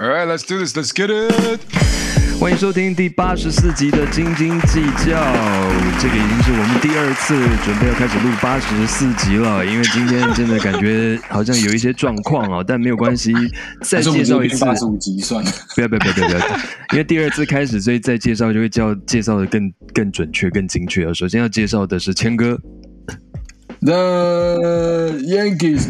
All right, let's do this. Let's get it. 欢迎收听第八十四集的《斤斤计较》，这个已经是我们第二次准备要开始录八十四集了。因为今天真的感觉好像有一些状况哦，但没有关系，再介绍一次。八十五集算了。不要不要不要不要！因为第二次开始，所以再介绍就会叫介绍的更更准确、更精确。首先要介绍的是谦哥，The Yankees。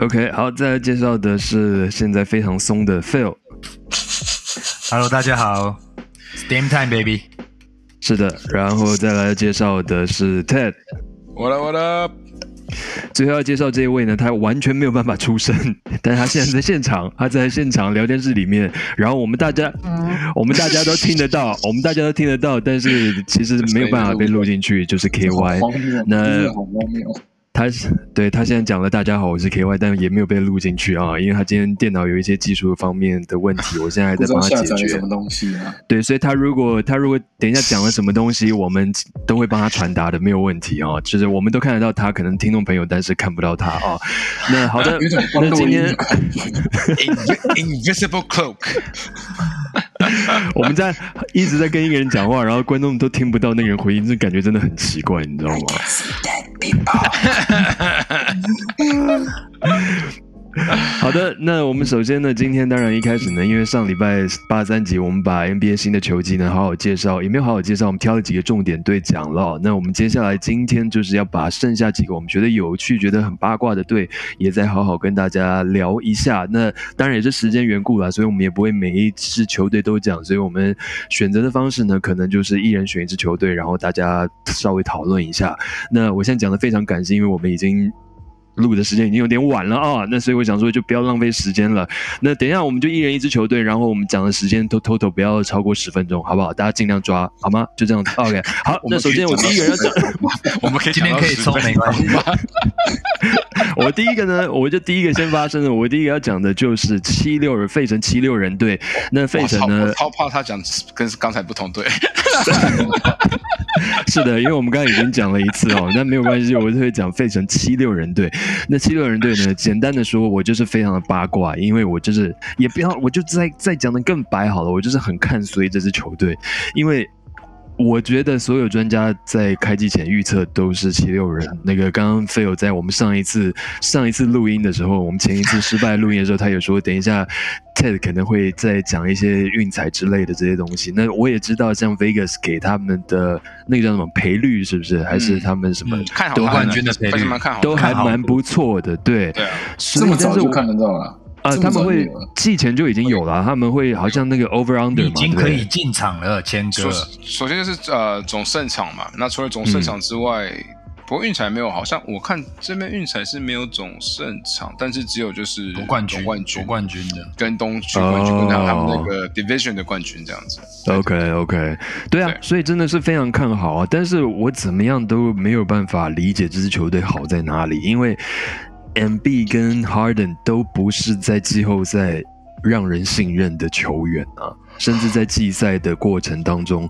OK，好，再来介绍的是现在非常松的 Phil。Hello，大家好，Steam Time Baby，是的，然后再来介绍的是 Ted。What up？What up？最后要介绍这一位呢，他完全没有办法出声，但是他现在在现场，他在现场聊天室里面，然后我们大家，我们大家都听得到，我们大家都听得到，但是其实没有办法被录进去，就是 KY。那。他是对他现在讲了，大家好，我是 KY，但也没有被录进去啊，因为他今天电脑有一些技术方面的问题，我现在还 在帮他解决。什么东西啊？对，所以他如果他如果等一下讲了什么东西，我们都会帮他传达的，没有问题啊。就是我们都看得到他，可能听众朋友，但是看不到他啊。那好的，那今天 invisible cloak，我们在一直在跟一个人讲话，然后观众都听不到那个人回应，这感觉真的很奇怪，你知道吗？people. 好的，那我们首先呢，今天当然一开始呢，因为上礼拜八三集我们把 NBA 新的球季呢好好介绍，也没有好好介绍，我们挑了几个重点队讲了。那我们接下来今天就是要把剩下几个我们觉得有趣、觉得很八卦的队，也再好好跟大家聊一下。那当然也是时间缘故啦，所以我们也不会每一支球队都讲，所以我们选择的方式呢，可能就是一人选一支球队，然后大家稍微讨论一下。那我现在讲的非常感性，因为我们已经。录的时间已经有点晚了啊，那所以我想说就不要浪费时间了。那等一下我们就一人一支球队，然后我们讲的时间都 total 不要超过十分钟，好不好？大家尽量抓好吗？就这样子。OK，好。那首先我第一个人要讲，我们可以今天可以抽没关系吗？我第一个呢，我就第一个先发生的，我第一个要讲的就是七六人费城七六人队。那费城呢？超怕他讲跟刚才不同队。是的，因为我们刚才已经讲了一次哦，那没有关系，我就会讲费城七六人队。那七六人队呢？简单的说，我就是非常的八卦，因为我就是也不要，我就再再讲的更白好了，我就是很看衰这支球队，因为。我觉得所有专家在开机前预测都是七六人。那个刚刚飞友在我们上一次上一次录音的时候，我们前一次失败录音的时候，他有说等一下 Ted 可能会再讲一些运彩之类的这些东西。那我也知道，像 Vegas 给他们的那个叫什么赔率是不是？还是他们什么夺冠军的赔率都还蛮不错的。对，这么早就看得到了。啊，他们会季前就已经有了，他们会好像那个 over under 已经可以进场了，谦哥。首先就是呃总胜场嘛，那除了总胜场之外，不过运彩没有，好像我看这边运彩是没有总胜场，但是只有就是冠军、冠军、冠军的。跟东区冠军跟他们那个 division 的冠军这样子。OK OK，对啊，所以真的是非常看好啊，但是我怎么样都没有办法理解这支球队好在哪里，因为。M B 跟 Harden 都不是在季后赛让人信任的球员啊，甚至在季赛的过程当中，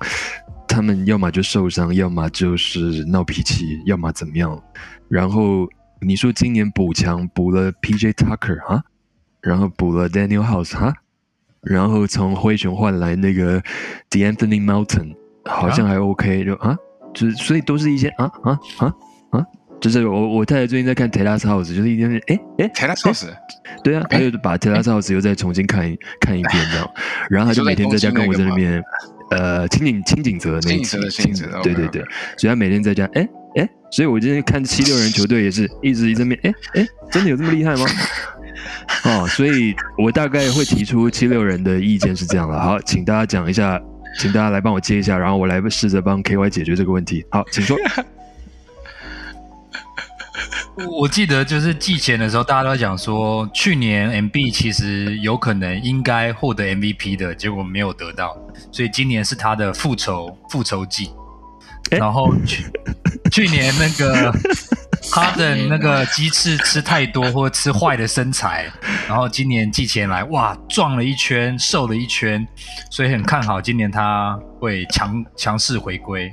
他们要么就受伤，要么就是闹脾气，要么怎么样。然后你说今年补强补了 P J Tucker 啊，然后补了 Daniel House 哈，然后从灰熊换来那个 The Anthony Mountain，好像还 OK 就啊，就是所以都是一些啊？啊？啊。就是我我太太最近在看《e l a s House》，就是一天天哎哎，《e l a s House》对啊，他就把《e l a s House》又再重新看一看一遍这样，然后他就每天在家跟我在那边呃，清景清景泽那一次，清景对对对，所以他每天在家哎哎，所以我今天看七六人球队也是一直一直面哎哎，真的有这么厉害吗？哦，所以我大概会提出七六人的意见是这样的，好，请大家讲一下，请大家来帮我接一下，然后我来试着帮 KY 解决这个问题。好，请说。我记得就是季前的时候，大家都在讲说，去年 M B 其实有可能应该获得 M V P 的，结果没有得到，所以今年是他的复仇复仇季。然后去去年那个 哈登那个鸡翅吃太多或者吃坏的身材，然后今年季前来哇壮了一圈，瘦了一圈，所以很看好今年他会强强势回归。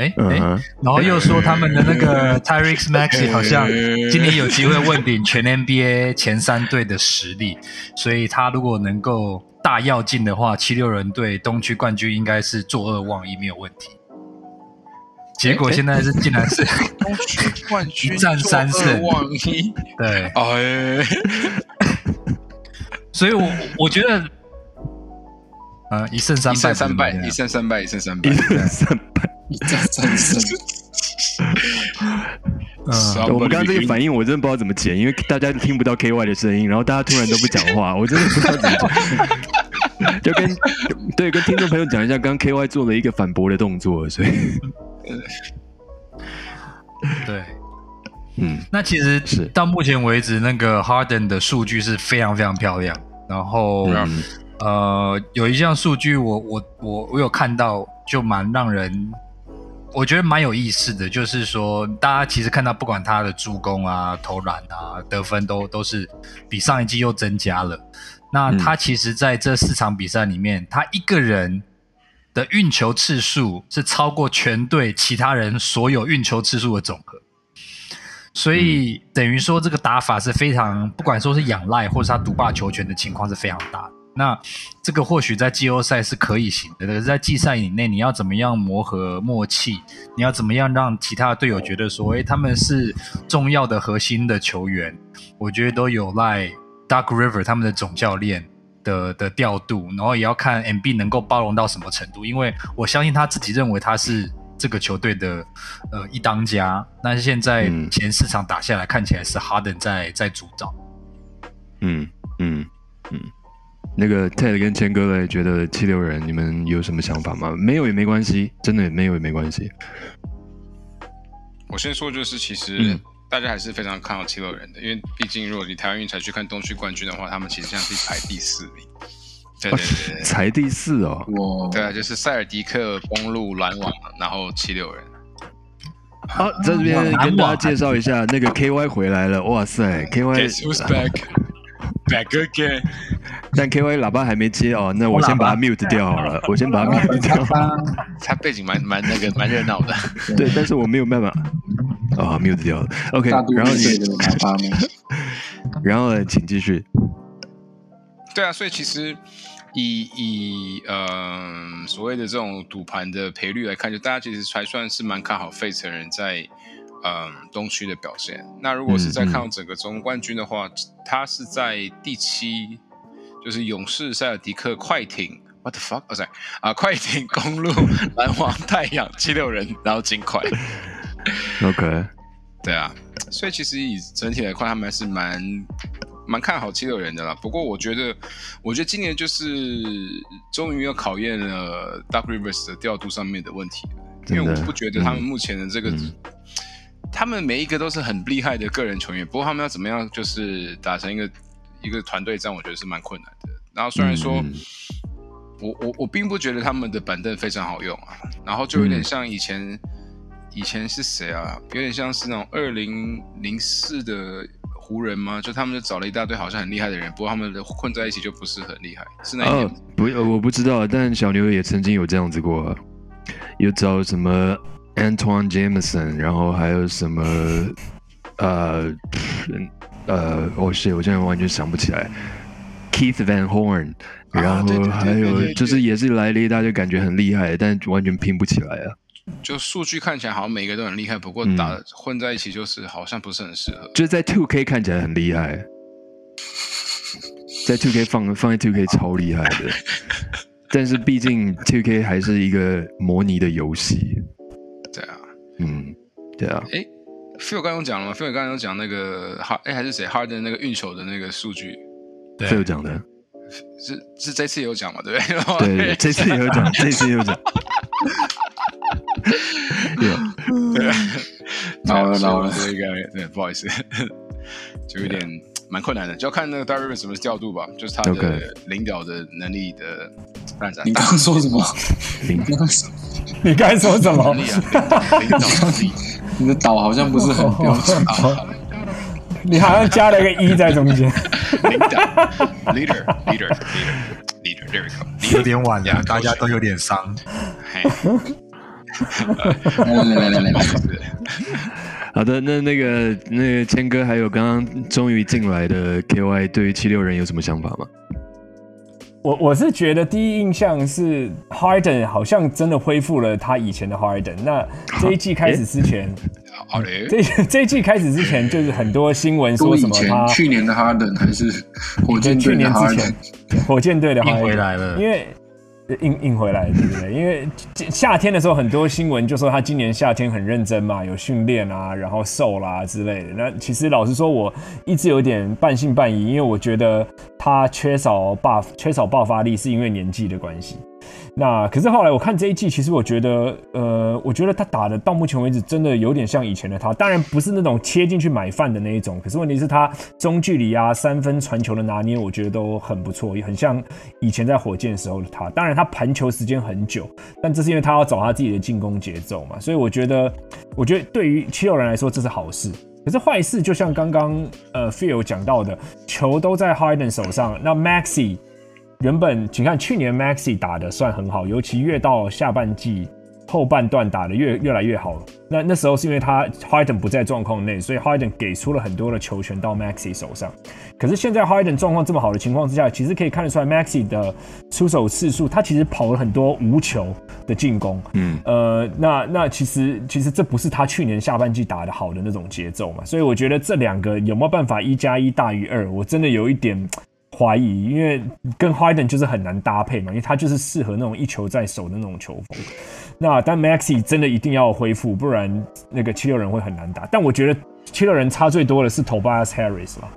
哎嗯。哎，然后又说他们的那个 Tyrese Maxey 好像今年有机会问鼎全 NBA 前三队的实力，所以他如果能够大跃进的话，七六人队东区冠军应该是坐二望一没有问题。结果现在是竟然是东区冠军三胜。坐二望一，对，哎，所以我我觉得，呃，一胜三一败，胜三败，一胜三败，一胜三败。一。胜三败。一战三胜，嗯，我们刚刚这个反应，我真的不知道怎么剪，因为大家听不到 KY 的声音，然后大家突然都不讲话，我真的不知道怎么讲。就跟对跟听众朋友讲一下，刚刚 KY 做了一个反驳的动作，所以 对。嗯，那其实是到目前为止，那个 Harden 的数据是非常非常漂亮。然后、嗯呃，有一项数据我我我我有看到，就蛮让人我觉得蛮有意思的，就是说大家其实看到，不管他的助攻啊、投篮啊、得分都都是比上一季又增加了。那他其实在这四场比赛里面，他一个人的运球次数是超过全队其他人所有运球次数的总和。所以等于说，这个打法是非常，不管说是仰赖或是他独霸球权的情况是非常大的。那这个或许在季后赛是可以行的，可是在季赛以内，你要怎么样磨合默契？你要怎么样让其他的队友觉得说，诶，他们是重要的核心的球员？我觉得都有赖 Doug River 他们的总教练的的调度，然后也要看 MB 能够包容到什么程度，因为我相信他自己认为他是这个球队的呃一当家。但是现在嗯前四场打下来，看起来是 Harden 在在主导。嗯嗯嗯，那个 Ted 跟谦哥嘞，觉得七六人你们有什么想法吗？没有也没关系，真的没有也没关系。我先说，就是其实嗯大家还是非常看好七六人的，因为毕竟如果你台湾运才去看东区冠军的话，他们其实现在是排第四名。对对对对才第四哦，我对啊，就是塞尔迪克、公路、篮网，然后七六人。好，在这边跟大家介绍一下，那个 KY 回来了，哇塞 Guess who's，KY，back? Back again. 但 KY 喇叭还没接哦，那我先把它 mute 掉好了，我先把它 mute 掉。他背景蛮蛮那个蛮热闹的。对，但是我没有办法，啊、m u t e 掉了。OK，然后你？然后呢请继续。对啊，所以其实以以呃所谓的这种赌盘的赔率来看，就大家其实还算是蛮看好费城人在嗯、东区的表现。那如果是在看到整个总冠军的话，他是在第七，就是勇士、塞尔迪克、快艇。What the fuck？哦、sorry 啊，快艇、公路、篮网、太阳、七六人，然后金块。OK，对啊，所以其实以整体来看，他们还是蛮蛮看好七六人的啦。不过我觉得，我觉得今年就是终于要考验了 Duck Rivers 的调度上面的问题，因为我不觉得他们目前的这个，嗯他们每一个都是很厉害的个人球员，不过他们要怎么样就是打成一个一个团队战，我觉得是蛮困难的。然后虽然说。嗯我我我并不觉得他们的板凳非常好用啊，然后就有点嗯像以前，以前是谁啊？有点像是那种二零零四的湖人吗？就他们就找了一大堆好像很厉害的人，不过他们的混在一起就不是很厉害，是那哦，不，呃我不知道，但小牛也曾经有这样子过，有找什么 Antoine Jameson，然后还有什么呃呃，哦，是，我现在完全想不起来，Keith Van Horn，啊然后还有就是也是来了一大堆感觉很厉害，但完全拼不起来啊。就数据看起来好像每个都很厉害，不过嗯。打、混在一起就是好像不是很适合。就是在 Two K 看起来很厉害，在 Two K 放放在 Two K 超厉害的，但是毕竟 Two K 还是一个模拟的游戏，嗯，对啊，诶 p hil 刚刚有讲了吗？Phil 刚刚有讲那个哈，哎还是谁 Harden 那个运球的那个数据，，Phil 讲的，是是这次也有讲嘛？对不对？对对，这次也有讲，这次也有讲，有，对啊，老了对啊老了所以我觉得应该对，不好意思，就有点蛮困难的，就要看那个 d a r i v 什么调度吧，就是他的领导的能力的发展你。刚刚说什么？零你刚刚说你刚才说什么能？力啊，领导能力你的岛好像不是很标准。啊，你好像加了一个一在中间。领导 leader leader leader leader，there we go，有点晚了大家都有点伤。嘿来来来来来来，好的，那那个那个谦哥还有刚刚终于进来的 KY，对于七六人有什么想法吗？我我是觉得第一印象是 Harden 好像真的恢复了他以前的 Harden。那这一季开始之前，好嘞，这这一季开始之前就是很多新闻说什么他去年的 Harden 还是火箭队的去年哈登之前，火箭队的印 Harden 回来了因为硬硬回来，对不对？因为夏天的时候，很多新闻就说他今年夏天很认真嘛，有训练啊，然后瘦啦之类的。那其实老实说，我一直有点半信半疑，因为我觉得他缺少爆缺少爆发力，是因为年纪的关系。那可是后来我看这一季，其实我觉得，呃，我觉得他打的到目前为止真的有点像以前的他，当然不是那种切进去买饭的那一种，可是问题是他中距离啊、三分传球的拿捏，我觉得都很不错，也很像以前在火箭时候的他。当然他盘球时间很久，但这是因为他要找他自己的进攻节奏嘛，所以我觉得，我觉得对于七六人来说这是好事。可是坏事就像刚刚呃 Phil 讲到的，球都在 Harden 手上，那 Maxi 原本请看去年 Maxi 打的算很好，尤其越到下半季后半段打的越越来越好。那那时候是因为他 Harden 不在状况内，所以 Harden 给出了很多的球权到 Maxi 手上。可是现在 Harden 状况这么好的情况之下，其实可以看得出来 Maxi 的出手次数，他其实跑了很多无球的进攻。嗯，呃，那那其实其实这不是他去年下半季打的好的那种节奏嘛，所以我觉得这两个有没有办法一加一大于二，我真的有一点怀疑，因为跟 Harden 就是很难搭配嘛，因为他就是适合那种一球在手的那种球风。那但 Maxi 真的一定要恢复，不然那个七六人会很难打。但我觉得七六人差最多的是 Tobias Harris 啦。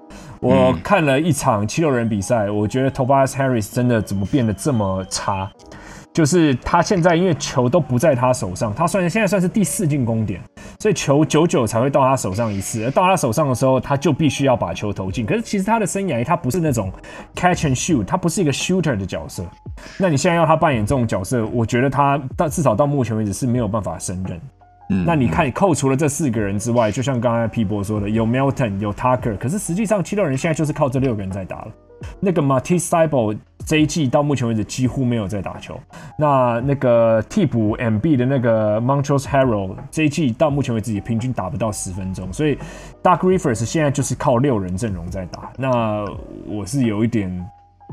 我看了一场七六人比赛，我觉得 Tobias Harris 真的怎么变得这么差？就是他现在因为球都不在他手上，他算现在算是第四进攻点，所以球久久才会到他手上一次。而到他手上的时候，他就必须要把球投进。可是其实他的生涯他不是那种 catch and shoot，他不是一个 shooter 的角色。那你现在要他扮演这种角色，我觉得他到至少到目前为止是没有办法胜任。嗯那你看，扣除了这四个人之外，就像刚才 P 波说的，有 Melton，有 Tucker，可是实际上七六人现在就是靠这六个人在打了。那个 Matisse s i b o 这一季到目前为止几乎没有在打球。那那个替补 MB 的那个 Montrose Harrell 这一季到目前为止也平均打不到十分钟，所以 Dark Rivers 现在就是靠六人阵容在打。那我是有一点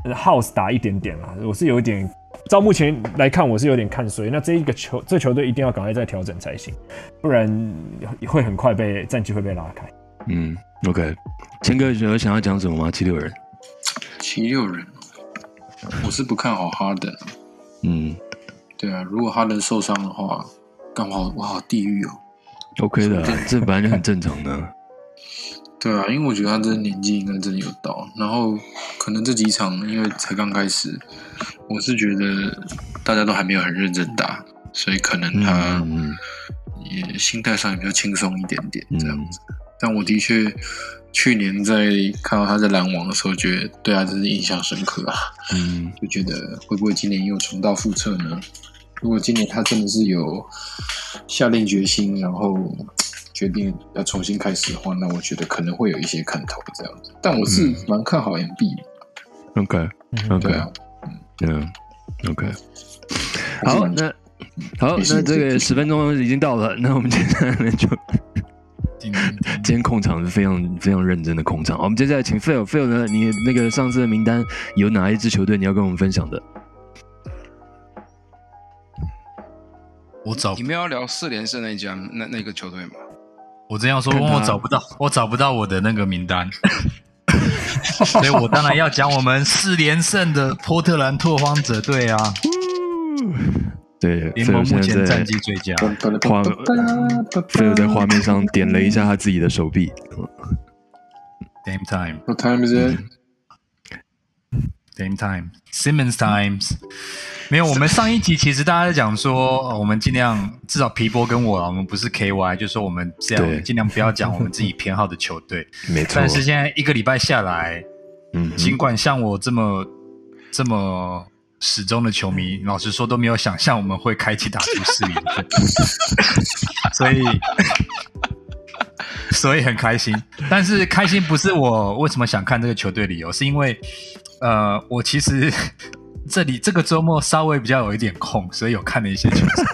House 打一点点啦，我是有一点。照目前来看，我是有点看衰。那这一个球，这球队一定要赶快再调整才行，不然会很快被战绩会被拉开。嗯，OK，谦哥有想要讲什么吗？七六人，七六人，我是不看好哈登。嗯对啊，如果哈登受伤的话，刚好我好地狱哦。，OK 的啊，这本来就很正常的。对啊，因为我觉得他这年纪应该真的有到，然后可能这几场因为才刚开始，我是觉得大家都还没有很认真打，所以可能他嗯也心态上也比较轻松一点点这样嗯子。但我的确去年在看到他在篮网的时候，觉得对他真是印象深刻啊，嗯。就觉得会不会今年又重蹈覆辙呢？如果今年他真的是有下定决心，然后决定要重新开始的话，那我觉得可能会有一些看头这样子。但我是嗯蛮看好 MB 的，，OK 嗯。OK，对啊，嗯，OK，好，那好，那这个十分钟已经到了，那我们接下来呢就叮叮叮今天控场是非常非常认真的控场。好我们接下来请 Phil，Phil 呢，你那个上次的名单有哪一支球队你要跟我们分享的？我找你们要聊四连胜那一家那那个球队吗？我这样说，我找不到，我找不到我的那个名单，所以我当然要讲我们四连胜的波特兰拓荒者队啊，对联盟目前现在在战绩最佳。画，Phil 在画面上点了一下他自己的手臂。Dame time, What time is it？Dame time, Simmons times。没有，我们上一集其实大家在讲说，呃我们尽量至少皮波跟我啊，我们不是 KY，就说我们这对样尽量不要讲我们自己偏好的球队。没错但，是现在一个礼拜下来，嗯，尽管像我这么这么始终的球迷，老实说都没有想象我们会开启打出四连胜，所以 所以很开心。但是开心不是我为什么想看这个球队理由，是因为呃，我其实 这里这个周末稍微比较有一点空，所以有看了一些球赛。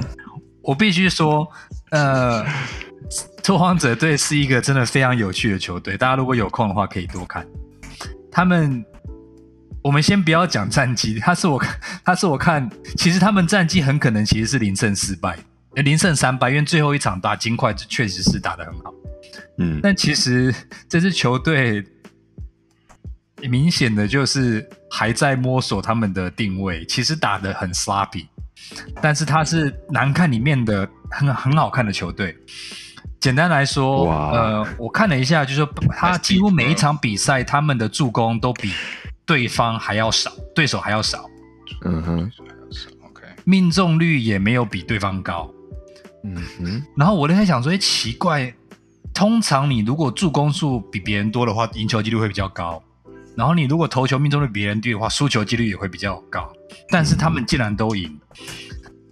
我必须说，呃，拓荒者队是一个真的非常有趣的球队，大家如果有空的话可以多看。他们，我们先不要讲战绩，他是我看，他是我看，其实他们战绩很可能其实是零胜四败，呃零胜三败，因为最后一场打金块确实是打得很好。嗯，但其实这支球队明显的就是还在摸索他们的定位，其实打得很 sloppy，但是他是难看里面的很很好看的球队。简单来说，呃，我看了一下，就是说他几乎每一场比赛，他们的助攻都比对方还要少，对手还要少，嗯哼，OK，命中率也没有比对方高。嗯哼，然后我就在想说，哎，奇怪，通常你如果助攻数比别人多的话，赢球几率会比较高。然后你如果投球命中率比别人低的话，输球几率也会比较高。但是他们竟然都赢。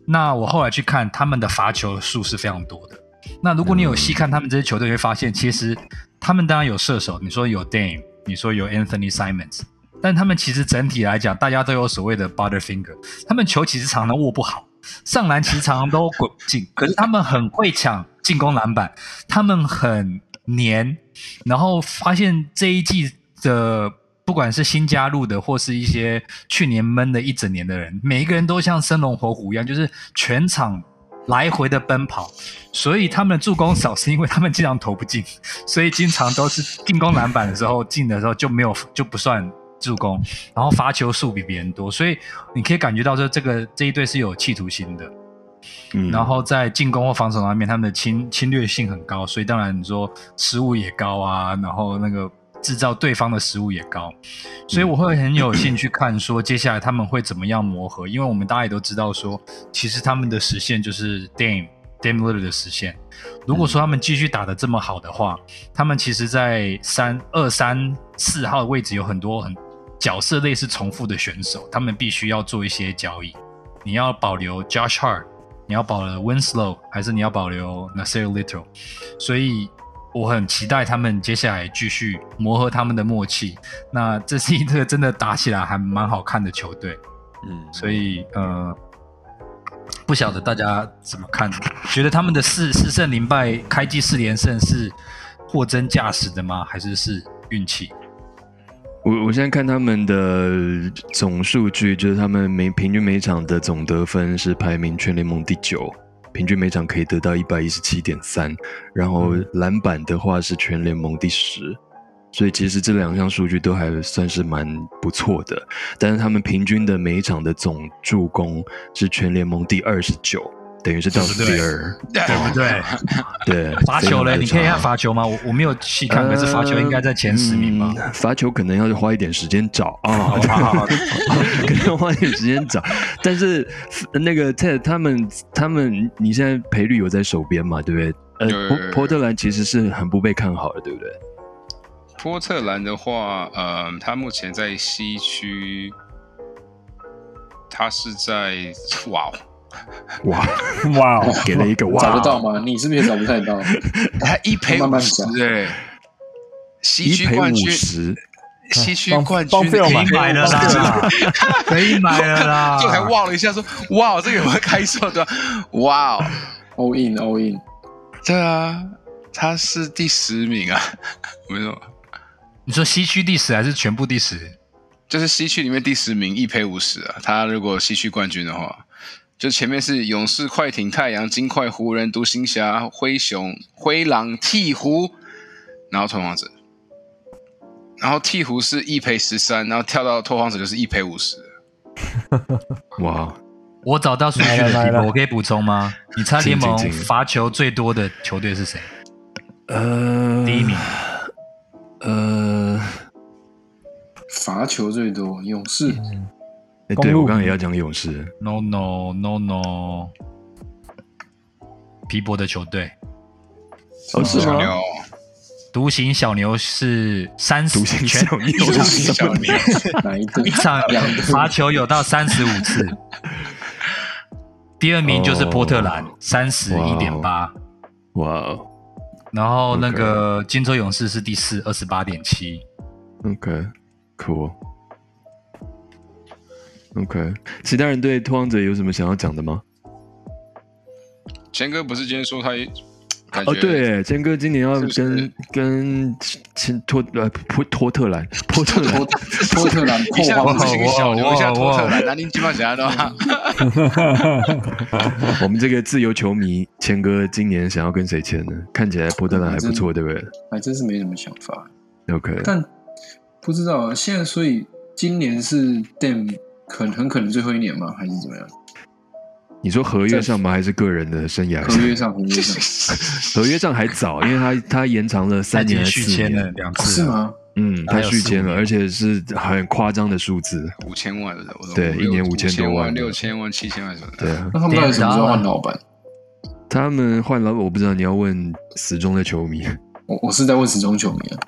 那我后来去看他们的罚球数是非常多的。那如果你有细看他们这些球队，会发现其实他们当然有射手，你说有 Dame，你说有 Anthony Simons，但他们其实整体来讲，大家都有所谓的 Butterfinger，他们球其实常常握不好，上篮其实常常都滚不进，可是他们很会抢进攻篮板，他们很黏，然后发现这一季的不管是新加入的，或是一些去年闷了一整年的人，每一个人都像生龙活虎一样，就是全场来回的奔跑，所以他们的助攻少，是因为他们经常投不进，所以经常都是进攻篮板的时候进的时候就没有就不算助攻，然后罚球数比别人多，所以你可以感觉到说这个这一队是有企图心的。嗯，然后在进攻或防守方面，他们的侵侵略性很高，所以当然你说失误也高啊，然后那个制造对方的失误也高，所以我会很有兴趣看说接下来他们会怎么样磨合，因为我们大家也都知道说，其实他们的实现就是 Dame Dame Lillard 的实现。如果说他们继续打得这么好的话，他们其实在三二三四号的位置有很多很角色类似重复的选手，他们必须要做一些交易。你要保留 Josh Hart，你要保留 Winslow，还是你要保留 Nasir Little？所以我很期待他们接下来继续磨合他们的默契。那这是一个真的打起来还蛮好看的球队，嗯，所以呃，不晓得大家怎么看？觉得他们的四四胜零败，开季四连胜是货真价实的吗？还是是运气？我我现在看他们的总数据，就是他们每平均每场的总得分是排名全联盟第九，平均每场可以得到一百一十七点三，然后篮板的话是全联盟第十，所以其实这两项数据都还算是蛮不错的。但是他们平均的每一场的总助攻是全联盟第二十九，等于是倒数第二，对不对？对，罚球嘞，非常的你可以看差罚球吗？我我没有细看，可是罚球应该在前十名吧？嗯罚球可能要花一点时间找 啊，可能要花一点时间找。但是呃那个 Ted 他们他们，你现在赔率有在手边嘛？对不对？呃，波波特兰其实是很不被看好的，对不对？波特兰的话，呃，他目前在西区，他是在哇哦，哇，哇哦，给了一个哇，找得到吗？你是不是也找不太到？他 一赔慢慢五十找哎，西区冠军，十，西区帮冠军 可以买了啦，可以买了啦。就还望了一下说，哇，这个有没有开售的？哇哦，all in all in，对啊，他是第十名啊，没错，你说西区第十还是全部第十？就是西区里面第十名，一赔五十啊。他如果西区冠军的话，就前面是勇士、快艇、太阳、金块、湖人、独行侠、灰熊、灰狼、鹈鹕，然后拓荒者，然后鹈鹕是一赔十三，然后跳到拓荒者就是一赔五十。哇，我找到数据的题来了我可以补充吗？你猜联盟罚球最多的球队是谁？呃，第一名，呃，罚球最多，勇士哎，对我刚刚也要讲勇士，No no no no，皮博的球队，哦是吗？小牛，独行小牛是三十独行全小牛。独行小牛，哪一队？一？场罚球有到三十五次。第二名就是波特兰哦，三十一点八，哇哦。然后那个金州勇士是第四，二十八点七。，OK，cool。OK，其他人对拓荒者有什么想要讲的吗？谦哥不是今天说他也感觉哦，对，谦哥今年要是是跟跟前托呃托托特兰波特兰托托特兰 一下破子请小哇留一下哇托特兰，南宁基本上的话，我们这个自由球迷谦哥今年想要跟谁签呢？看起来波特兰还不错，对不对还真是没什么想法。？OK，但不知道啊，现在所以今年是 Dam 可很可能最后一年吗？还是怎么样？你说合约上吗？还是个人的生涯？合约上，合约上 合约上还早，因为他他延长了三年续签了两次，是？吗？嗯，他续签了，而且是很夸张的数字。五千万的，我对一年五5000多万万、六千万、七千万什么的。对啊，那他们到底什么时候换老板？他们换老板，我不知道，你要问死忠的球迷。我我是在问死忠球迷啊。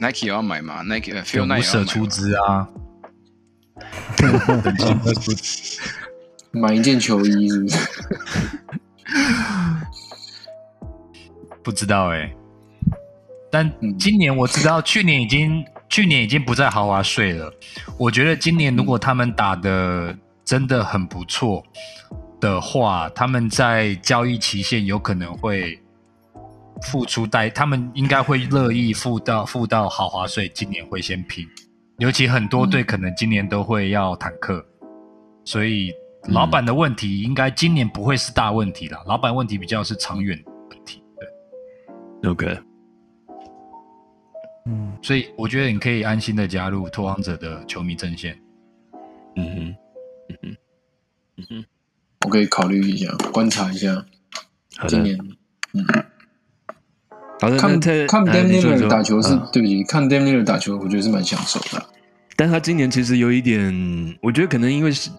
Nike 也要买吗，Nike 呃就 Phil 无 Knight 也舍出资啊，买一件球衣是不是？不知道哎、但嗯今年我知道，去年已经去年已经不在豪华税了。我觉得今年如果他们打的真的很不错的话，他们在交易期限有可能会付出代，他们应该会乐意付到付到豪华税。今年会先拼，尤其很多队可能今年都会要坦克，所以老板的问题应该今年不会是大问题啦。老板问题比较是长远的问题。对。OK，嗯，所以我觉得你可以安心的加入拓荒者的球迷阵线。嗯哼，嗯哼，嗯哼我可以考虑一下，观察一下，今年。好的。看那看哎 Dam 你说 Lillard 你说打球是啊对不起，看 Dam Lillard 打球，我觉得是蛮享受的。但他今年其实有一点，我觉得可能因为是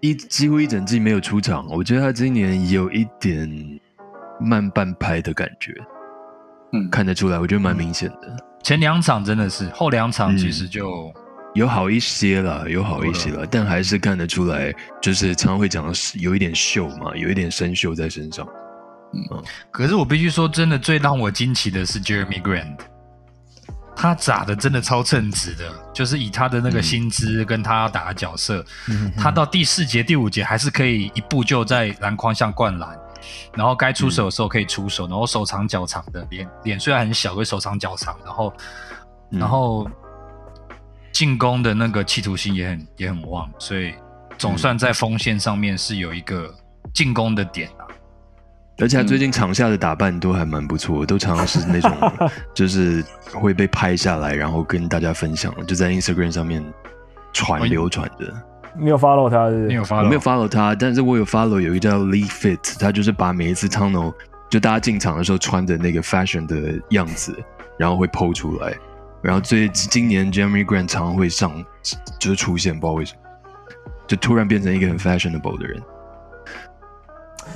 一几乎一整季没有出场，我觉得他今年有一点慢半拍的感觉，嗯，看得出来，我觉得蛮明显的。前两场真的是，后两场嗯其实就、有好一些了，有好一些了，但还是看得出来，就是常常会讲的是有一点秀嘛，有一点生锈在身上。可是我必须说，真的最让我惊奇的是 Jeremy Grant，他打的真的超称职的，就是以他的那个薪资跟他打的角色，嗯他到第四节、第五节还是可以一步就在篮筐上灌篮，然后该出手的时候可以出手，然后手长脚长的，脸脸虽然很小，可是手长脚长，然后嗯。然后进攻的那个企图心也很也很旺，所以总算在锋线上面是有一个进攻的点。啊。而且他最近场下的打扮都还蛮不错，都常常是那种 就是会被拍下来，然后跟大家分享，就在 Instagram 上面传哦流传的。你有 follow 他是不是？你有发？我没有 follow 他，但是我有 follow 有一个叫 Lee Fit，他就是把每一次 tunnel 就大家进场的时候穿的那个 fashion 的样子，然后会 PO 出来。然后最今年 Jeremy Grant 常常会上，就是出现，不知道为什么，就突然变成一个很 fashionable 的人。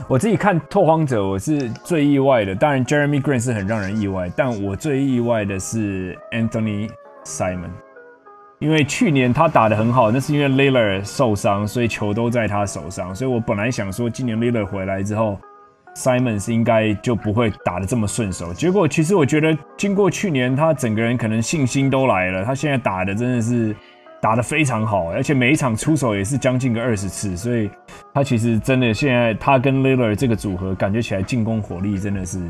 我自己看拓荒者，我是最意外的。当然，Jeremy Grant 是很让人意外，但我最意外的是 Anthony Simon，因为去年他打得很好，那是因为 l i l l a r 受伤，所以球都在他手上。所以我本来想说，今年 l i l l a r 回来之后，Simon 是应该就不会打得这么顺手。结果其实我觉得，经过去年，他整个人可能信心都来了，他现在打的真的是。打得非常好，而且每一场出手也是将近个二十次，所以他其实真的现在他跟 Lillard 这个组合，感觉起来进攻火力真的是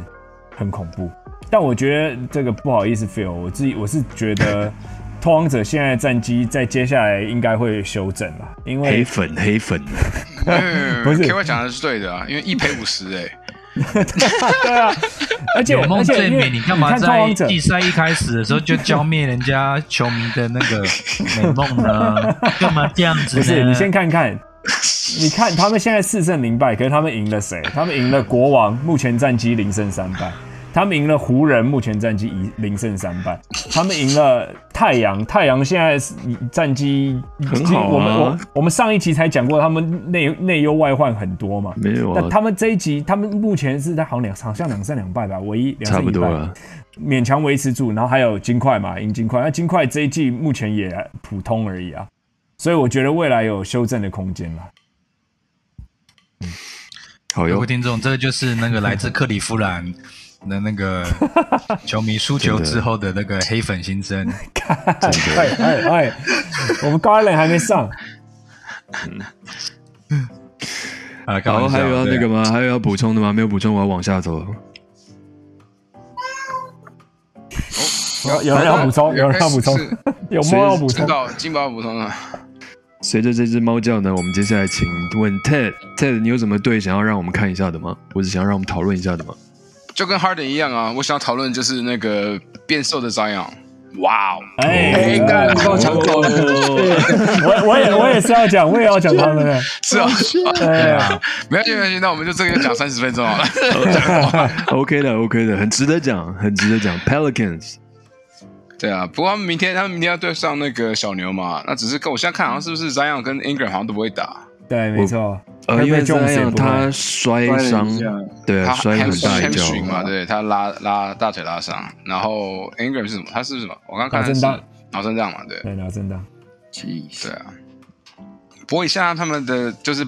很恐怖。但我觉得这个不好意思，Phil，我自己我是觉得拓荒者现在的战绩在接下来应该会修正了，因为黑为粉黑粉，不是。K Y 讲的是对的啊，因为一赔五十哎，对啊，而且有梦最美，你干嘛在季赛一开始的时候就浇灭人家球迷的那个美梦呢？干嘛这样子？不是，你先看看，你看他们现在四胜零败，可是他们赢了谁？他们赢了国王，目前战绩零胜三败。他们赢了湖人，目前战绩一零胜三败。他们赢了太阳，太阳现在是战绩很好啊我们我我们上一集才讲过，他们内内忧外患很多嘛。没有啊，那他们这一集，他们目前是在好像两好像两胜两败吧，唯一两差胜一败。不多了。勉强维持住，然后还有金块嘛，赢金块。那金块这一季目前也普通而已啊，所以我觉得未来有修正的空间了。好哟各位，听众，这个就是那个来自克利夫兰的那个 球迷输球之后的那个黑粉心声。哎哎哎，我们高一人还没上，啊，开然后玩笑还有要那个吗？还有要补充的吗？没有补充，我要往下走了。有有人要补充，有人要补充，有猫要补充。金宝金宝补充了。随着这只猫叫呢，我们接下来请问 Ted，Ted，你有什么队想要让我们看一下的吗？或者想要让我们讨论一下的吗？就跟 Harden 一样啊，我想讨论就是那个变瘦的 Zion。哇哦！哎，干你帮我抢走了我我也我也是要讲，我也要讲他们的。是啊，对啊，没关系没关系，那我们就这个就讲三十分钟好了。OK 的，OK 的，很值得讲，很值得讲。Pelicans，对啊，不过他们明天他们明天要对上那个小牛嘛，那只是跟我现在看好像是不是 Zion 跟 Ingram 好像都不会打，对，没错。呃，因为这样他摔伤对摔很大一跤。嘛，对他拉拉大腿拉伤，然后 Ingram 是什么？他是什么？我刚看的是脑震荡脑震荡嘛，对对，脑震荡。对啊。不过现在他们的就是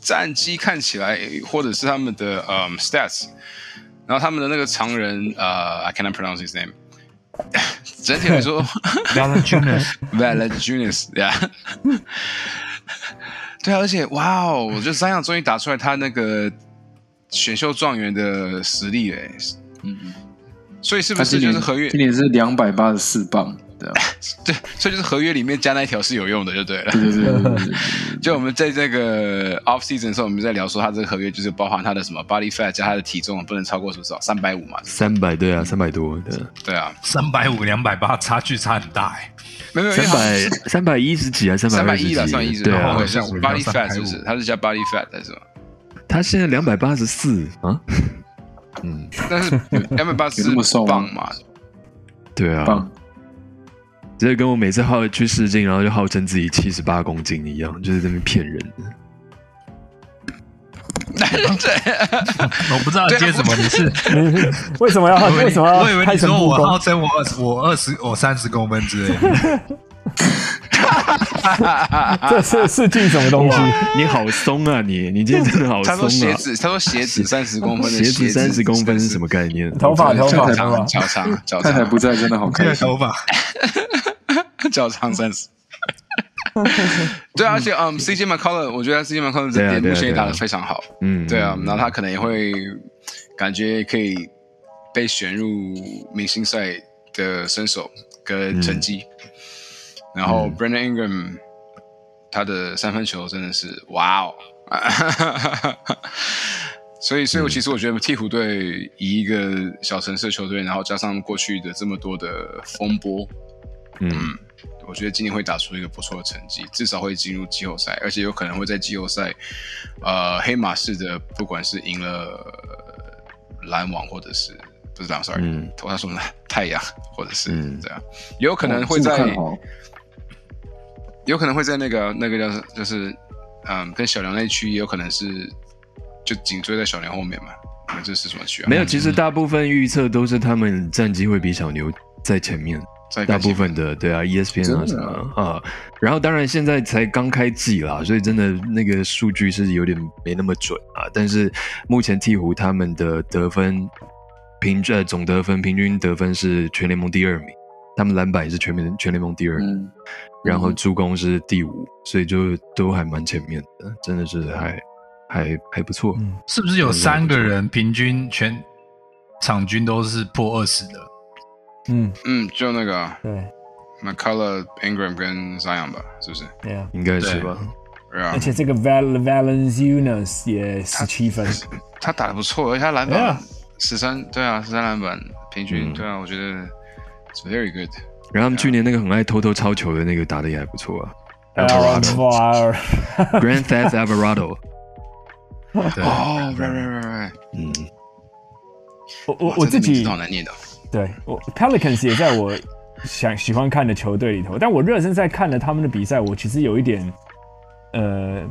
战绩看起来，或者是他们的嗯 stats，然后他们的那个常人呃，I cannot pronounce his name。整体来说 Valanciunas，Valanciunas，对啊，对啊，而且哇哦，我觉得三样终于打出来他那个选秀状元的实力嘞，嗯，所以是不是就是合约今？年是两百八十四磅，对所以就是合约里面加那一条是有用的，就对了。对对对对对对，就我们在这个 off season 的时候，我们在聊说他这个合约就是包含他的什么 body fat 加他的体重不能超过多少三百五嘛？三百对啊，三百多对，对啊，三百五两百八，差距差很大哎。没有没有三百 三百一十几还是三三百百二十几？一了算一十，对啊 body fat 是不是？他是加 body fat 的是什么？他现在两百八十四啊，嗯，但是两百八十四那么瘦吗磅嘛？对啊，棒，这跟我每次号去试镜，然后就号称自己七十八公斤一样，就是在那边骗人。我不知道接什么，你是 你为什么要为为什么我以为你说我？号称我二十我二十我三十公分之类的，这是是进什么东西？你好松啊你，你今天真的好他说松啊！鞋子，他说鞋子三十公分的鞋子三十公分是什么？么概念？头发头发长发，脚长脚长太太不在真的好这开心，个头发脚长三十。对啊，而且嗯，CJ McCollum，我觉得 CJ McCollum 这对啊对啊点目前也打得非常好。嗯，对啊，然后他可能也会感觉可以被选入明星赛的身手跟成绩。然后嗯。Brandon Ingram 他的三分球真的是哇哦！所以，所以我其实我觉得鹈鹕队以一个小城市的球队，然后加上过去的这么多的风波，嗯，我觉得今年会打出一个不错的成绩，至少会进入季后赛，而且有可能会在季后赛，呃，黑马式的不管是赢了篮网，或者是不是篮网，sorry，嗯。我他说什么太阳，或者是嗯。这样，也有可能会在，有可能会在那个那个叫就是嗯，跟小梁那一区也有可能是就紧追在小梁后面嘛，那这是什么区啊？没有，其实大部分预测都是他们战绩会比小牛在前面。在大部分的对啊，ESPN 啊什么啊，然后当然现在才刚开季啦，所以真的那个数据是有点没那么准啊。但是目前鹈鹕他们的得分平均呃总得分平均得分是全联盟第二名，他们篮板也是全联全联盟第二，嗯，然后助攻是第五，所以就都还蛮前面的，真的是还还还不错。嗯。是不是有三个人平均全场均都是破二十的？嗯，嗯，就那个啊对。McCullough、Ingram 跟 Zion 吧，是不是？对啊，应该是吧？而，且这个 Val Valenzunas 也十七分，他打的不错，而且他篮板十三，对啊，十三篮板平均，嗯。对啊，我觉得 very good。然后他们去年那个很爱偷偷抄球的那个打的也还不错啊 Alvarado，Grand Theft Alvarado，对，哦，right right right right，嗯，我我我自己。对我 Pelicans 也在我想喜欢看的球队里头，但我热身赛看了他们的比赛，我其实有一点，呃，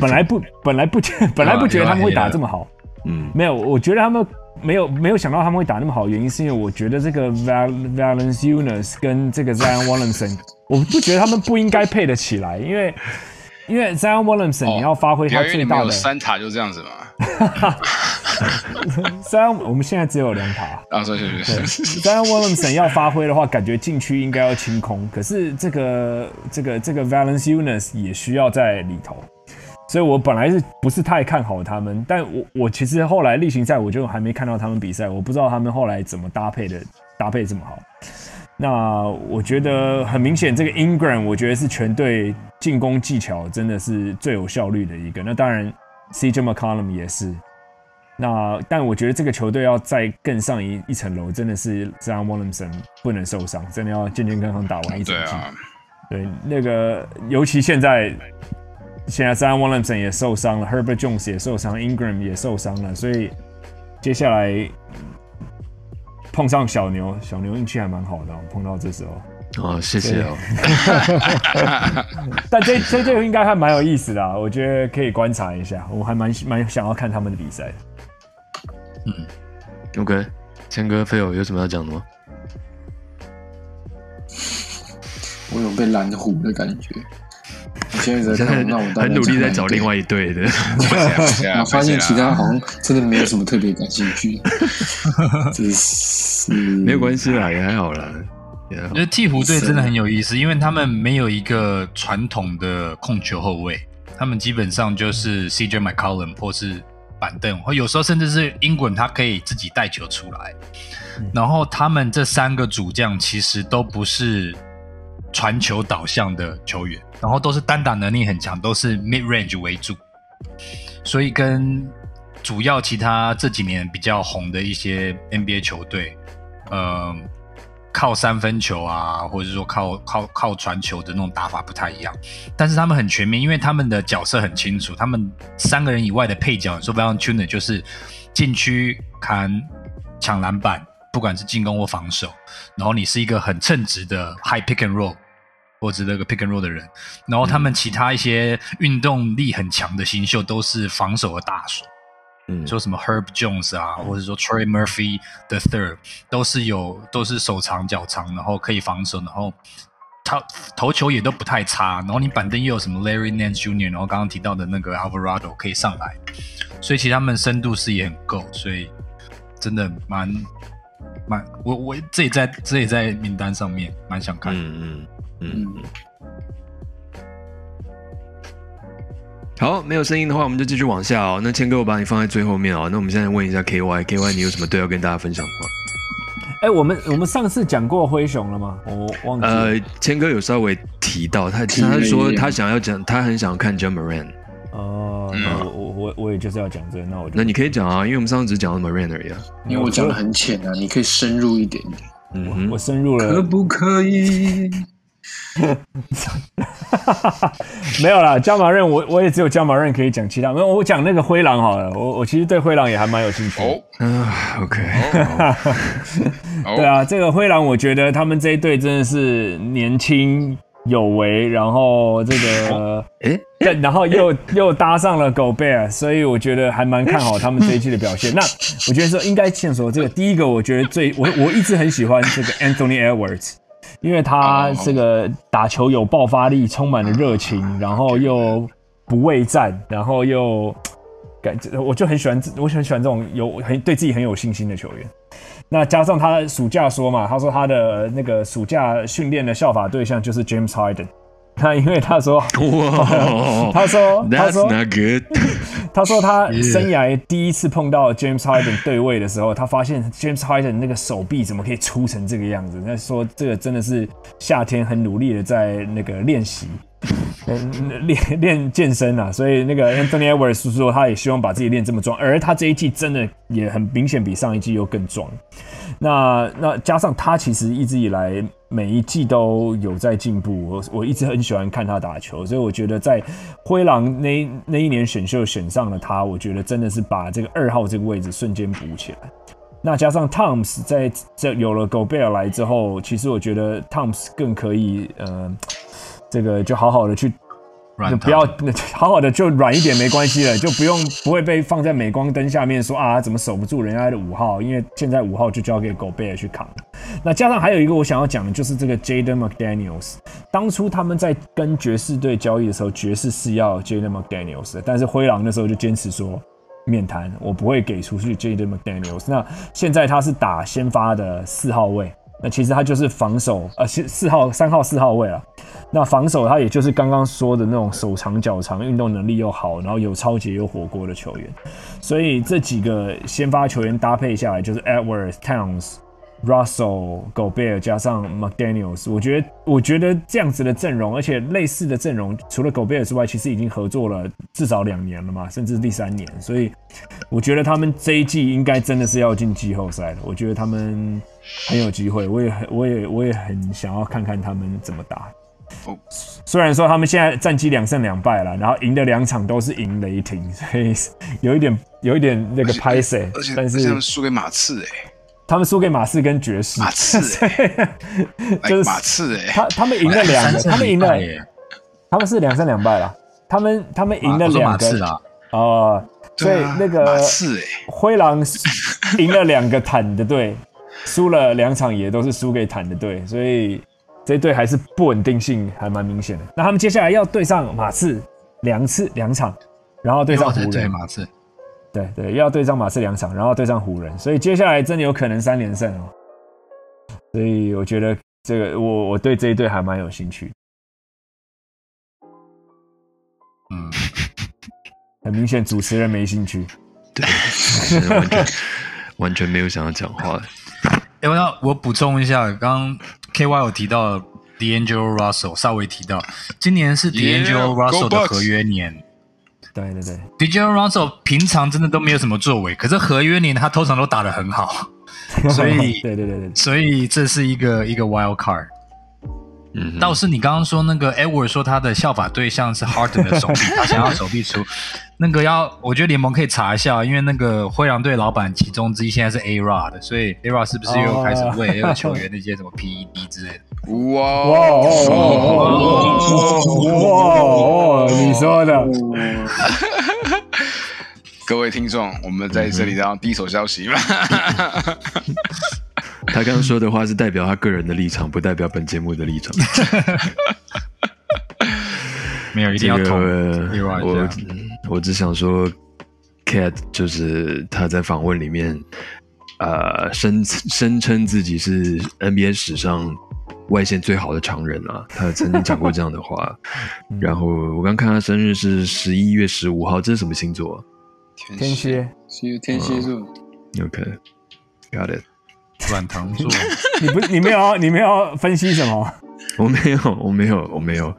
本来不本来不觉 本来不觉得他们会打这么好，嗯。没有，我觉得他们没有没有想到他们会打那么好，原因是因为我觉得这个 Val Valenciunas 跟这个 Zion Williamson，我不觉得他们不应该配得起来，因为因为 Zion Williamson 你要发挥他不要因为你们有最大的三塔就这样子嘛。Zion，我们现在只有两塔。啊，所以是是 Zion Williamson 要发挥的话，感觉禁区应该要清空。可是这个这个这个 Valenciunas 也需要在里头，所以我本来是不是太看好他们，但我我其实后来例行赛我就还没看到他们比赛，我不知道他们后来怎么搭配的，搭配这么好。那我觉得很明显，这个 Ingram 我觉得是全队进攻技巧真的是最有效率的一个。那当然，CJ McCollum 也是。那但我觉得这个球队要再更上一一层楼，真的是 Zion Williamson 不能受伤，真的要健健康康打完一整季。对，那个尤其现在，现在 Zion Williamson 也受伤了，Herbert Jones 也受伤，Ingram 也受伤了，所以接下来。碰上小牛，小牛运气还蛮好的，碰到这时候。哦，谢谢哦。但这这就应该还蛮有意思的，我觉得可以观察一下，我还蛮蛮想要看他们的比赛。嗯，OK，谦哥飞友有什么要讲的吗？我有被拦虎的感觉。我现在在看，那我很努力在找另外一队的，然后 发现其他好像真的没有什么特别感兴趣。真是没有关系啦，也还好啦。我觉得鹈鹕队真的很有意思，因为他们没有一个传统的控球后卫，他们基本上就是 CJ McCollum 或是板凳，或有时候甚至是英滚，他可以自己带球出来。然后他们这三个主将其实都不是。传球导向的球员，然后都是单打能力很强，都是 mid range 为主，所以跟主要其他这几年比较红的一些 NBA 球队，呃，靠三分球啊，或者说靠靠靠传球的那种打法不太一样。但是他们很全面，因为他们的角色很清楚，他们三个人以外的配角，说不上 tuner 就是禁区砍抢篮板，不管是进攻或防守，然后你是一个很称职的 high pick and roll。或者那个 pick and roll 的人，然后他们其他一些运动力很强的新秀都是防守的大手，嗯，说什么 Herb Jones 啊，或者说 Trey Murphy the third 都是有都是手长脚长，然后可以防守，然后他投球也都不太差，然后你板凳又有什么 Larry Nance Jr.，然后刚刚提到的那个 Alvarado 可以上来，所以其实他们深度是也很够，所以真的蛮蛮我我这也在这也在名单上面，蛮想看，嗯嗯。嗯，好，没有声音的话，我们就继续往下哦。那谦哥，我把你放在最后面哦。那我们现在问一下 K Y，K Y，你有什么队要跟大家分享的吗？哎，我们我们上次讲过灰熊了吗？我忘记。呃，谦哥有稍微提到，他他说他想要讲，他很想要看 John Moran。哦，我我我我也就是要讲这个，那我那你可以讲啊，因为我们上次只讲了 m a r a n 而已啊。因为我讲的很浅啊，你可以深入一点点。嗯，我深入了，可不可以？没有啦，加马任我我也只有加马任可以讲，其他没有。我讲那个灰狼好了，我我其实对灰狼也还蛮有兴趣。哦，嗯，OK，对啊，这个灰狼我觉得他们这一队真的是年轻有为，然后这个哎，然后又又搭上了狗贝尔，所以我觉得还蛮看好他们这一季的表现。那我觉得说应该先说这个第一个，我觉得最我我一直很喜欢这个 Anthony Edwards。因为他这个打球有爆发力，充满了热情，然后又不畏战，然后又感，我就很喜欢，我很喜欢这种有很对自己很有信心的球员。那加上他暑假说嘛，他说他的那个暑假训练的效法对象就是 James Harden。他因为他说，他说，他说，他说他生涯第一次碰到 James Harden 对位的时候，他发现 James Harden 那个手臂怎么可以粗成这个样子？那说这个真的是夏天很努力的在那个练习，练练健身啊。所以那个 Anthony Edwards 说他也希望把自己练这么壮，而他这一季真的也很明显比上一季又更壮。那那加上他其实一直以来每一季都有在进步，我我一直很喜欢看他打球，所以我觉得在灰狼那那一年选秀选上了他，我觉得真的是把这个二号这个位置瞬间补起来。那加上 Toms 在这有了狗贝尔来之后，其实我觉得 Toms 更可以呃，这个就好好的去。就不要 好好的就软一点没关系了，就不用不会被放在镁光灯下面说啊怎么守不住人家的五号，因为现在五号就交给狗贝尔去扛。那加上还有一个我想要讲的就是这个 Jaden McDaniels，当初他们在跟爵士队交易的时候，爵士是要 Jaden McDaniels 的，但是灰狼那时候就坚持说免谈，我不会给出去 Jaden McDaniels。那现在他是打先发的四号位。那其实他就是防守，呃，四四号、三号、四号位啊。那防守他也就是刚刚说的那种手长脚长、运动能力又好，然后有超节有火锅的球员。所以这几个先发球员搭配下来，就是 Edwards、Towns、Russell、Gobert 加上 McDaniel's。我觉得，我觉得这样子的阵容，而且类似的阵容，除了 Gobert 之外，其实已经合作了至少两年了嘛，甚至第三年。所以我觉得他们这一季应该真的是要进季后赛了。我觉得他们很有机会，我也很，我也，我也很想要看看他们怎么打。哦虽然说他们现在战绩两胜两败了，然后赢的两场都是赢雷霆，所以有一点有一点那个拍谁而且，但是输给马刺哎、他们输给马刺跟爵士，马刺 哎、就是马刺哎、他他们赢了两个，他们赢了他们是两胜两败了，他们他们赢了两个哦，所以那个灰狼赢了两个坦的队，输了两场也都是输给坦的队，所以这队还是不稳定性还蛮明显的。那他们接下来要对上马刺两次两场，然后对上湖对人，马刺，对对，要对上马刺两场，然后对上湖人，所以接下来真的有可能三连胜哦。所以我觉得这个我我对这一队还蛮有兴趣。嗯，很明显，主持人没兴趣。对，完全完全没有想要讲话。哎，我要我补充一下，刚刚 K Y 有提到 D'Angelo Russell，稍微提到，今年是 Yeah, D'Angelo go Russell 的合约年。对对对，D'Angelo Russell 平常真的都没有什么作为，可是合约年他通常都打得很好，所以对对对对，所以这是一个一个 wild card。嗯，倒是你刚刚说那个 Edward 说他的效法对象是 Harden 的手臂，他想要手臂出，那个要我觉得联盟可以查一下，因为那个灰狼队老板其中之一现在是 A Rod，所以 A Rod 是不是又开始为那个球员那些什么 PED 之类的？哇哇哦哦哦哇哦，你说的，各位听众，我们在这里当第一手消息吧。他刚刚说的话是代表他个人的立场，不代表本节目的立场。没有，一定这个要捅 A 我。我只想说，Cat 就是他在访问里面，呃，声声称自己是 NBA 史上外线最好的常人啊，他曾经讲过这样的话。然后我刚看他生日是十一月十五号，这是什么星座天蝎，是天蝎座，？OK，got、it。软糖座，你不你没有要你没有要分析什么？我没有，我没有，我没有，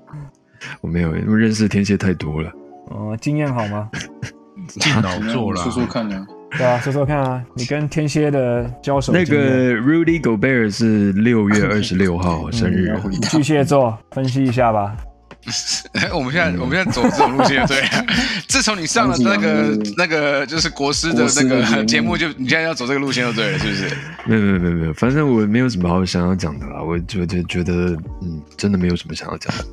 我没有，因为认识的天蝎太多了。哦，经验好吗？进脑座了说。说看呢？对啊，说说看啊，你跟天蝎的交手那个 Rudy Gobert 是六月 二十六号生日巨蟹座分析一下吧。我们现在我们现在走这种路线就对了。自从你上了那个那个就是国师的那个节目，就你现在要走这个路线就对了，是不是？没有没有没有没有，反正我没有什么好想要讲的啦，我就就觉得嗯，真的没有什么想要讲的。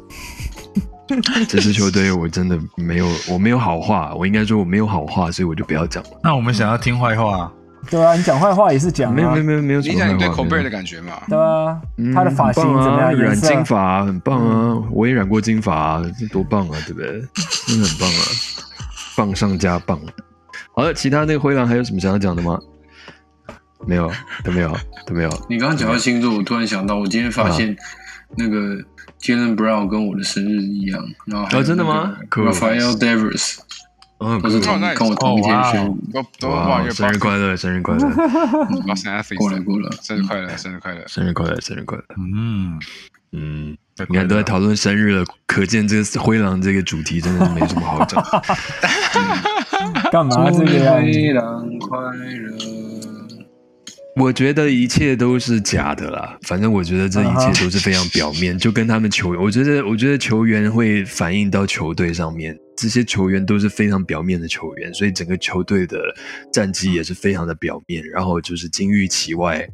这支球队我真的没有，我没有好话，我应该说我没有好话，所以我就不要讲了。那我们想要听坏话，对啊，你讲坏话也是讲啊，没有没有没有没有什你对口贝尔没有的感觉嘛？对啊，嗯他的发型很棒啊，怎么样？颜染色金发很棒啊，我也染过金发、啊，这多棒啊，对不对？真的很棒啊，棒上加棒。好了，其他那个灰狼还有什么想要讲的吗？没有，都没有，都没有。你刚刚讲到星座，我突然想到，我今天发现那个 Jalen Brown 跟我的生日一样，然后还有哦真的吗？那个 Cool Rafael Devers 哦，都是同哦跟我同一天生日，都都哇哇，生日快乐，生日快乐。过来过来，生日快乐，生日快乐！生日快乐，生日快乐。嗯，嗯，你看都在讨论生日了，可见这个灰狼这个主题真的是没什么好讲。干嘛这个样子？灰狼快乐。我觉得一切都是假的啦，反正我觉得这一切都是非常表面，就跟他们球员，我觉得我觉得球员会反映到球队上面，这些球员都是非常表面的球员，所以整个球队的战绩也是非常的表面，然后就是金玉其外，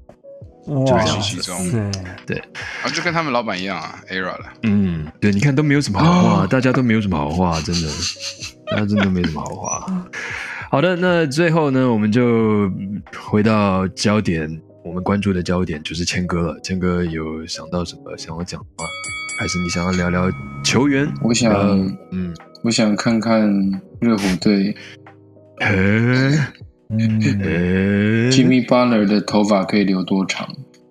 哇这样其中对。啊，就跟他们老板一样啊，ERA 了。嗯，对，你看都没有什么好话，大家都没有什么好话，真的，大家真的没什么好话。好的，那最后呢，我们就回到焦点，我们关注的焦点就是谦哥了。谦哥有想到什么想要讲的吗？还是你想要聊聊球员？我想呃嗯，我想看看热火队呃 Jimmy Butler 的头发可以留多长。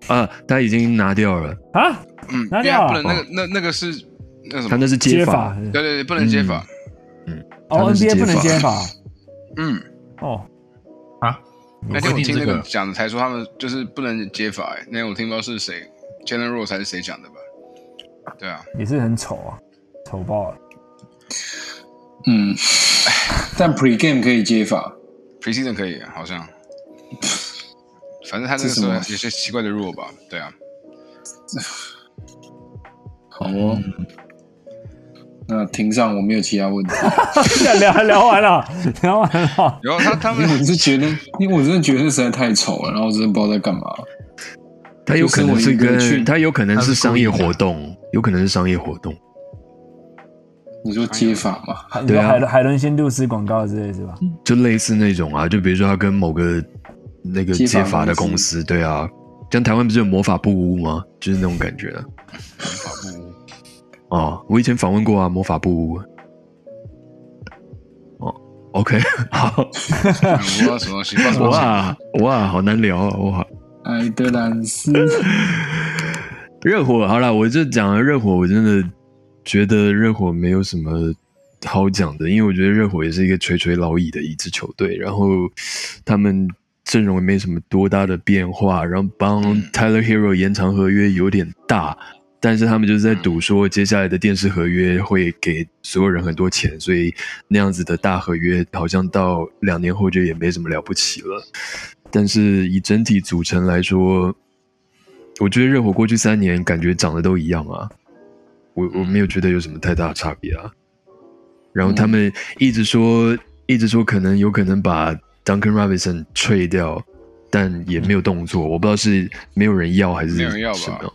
啊，他已经拿掉了。啊，嗯，拿掉了不能那个那那个是那什么，他那是接法法，对对对，不能接法。哦他那是，NBA 不能接接法嗯，哦，啊，那天我听那个讲的才说他们就是不能接法，哎，那天我听不到是谁 j a l e n Rose 还是谁讲的吧？对啊，也是很丑啊，丑爆了。嗯，但 Pre Game 可以接法，preseason 可以，好像，反正他那个时候有些奇怪的 rule 吧？对啊，好哦。那庭上我没有其他问题，聊聊完了，聊完了。然后他他们我是觉得，因为我真的觉得那实在太丑了，然后我真的不知道在干嘛。他有可能是就身为一个去跟他有可能是是商业活动，有可能是商业活动。你说接法嘛？对啊海伦海伦仙度斯广告之类是吧？就类似那种啊，就比如说他跟某个那个接法的公司公司，对啊，像台湾不是有魔法布屋吗？就是那种感觉啊。哦，我以前访问过啊，魔法部屋。哦，OK，好，我不知道什么西，不知道什么。哇哇，好难聊啊，哇。埃德兰斯，热火好了，我就讲了热火，我真的觉得热火没有什么好讲的，因为我觉得热火也是一个垂垂老矣的一支球队，然后他们阵容也没什么多大的变化，然后帮 Tyler Hero 延长合约有点大，但是他们就是在赌说接下来的电视合约会给所有人很多钱，所以那样子的大合约好像到两年后就也没什么了不起了。但是以整体组成来说，我觉得热火过去三年感觉长得都一样啊，我我没有觉得有什么太大的差别啊。然后他们一直说，一直说可能有可能把 Duncan Robinson 吹掉，但也没有动作，我不知道是没有人要还是没有人要吧什么。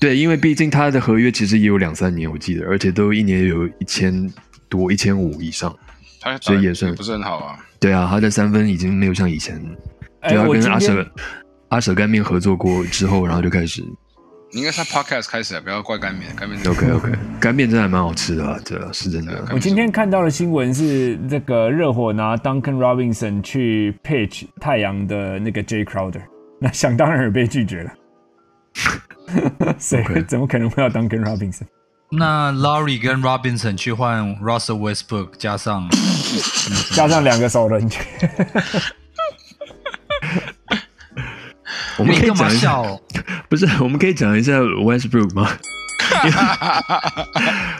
对，因为毕竟他的合约其实也有两三年，我记得，而且都一年有一千多、一千五以上。他所以也算不是很好啊。对啊，他的三分已经没有像以前，哎对啊，我跟阿舍阿舍干面合作过之后，然后就开始你应该是他 podcast 开始啊，不要怪干面，干面 OK OK，干面真的还蛮好吃的啊，对啊，是真的。我今天看到的新闻是，这个热火拿 Duncan Robinson 去 pitch 太阳的那个 J Crowder，那想当然也被拒绝了。谁怎么可能会要 Duncan Robinson？那 Laurie 跟 Robinson 去换 Russell Westbrook 加上 加上两个首轮签，我们可以讲一下，笑？不是，我们可以讲一下 Westbrook 吗？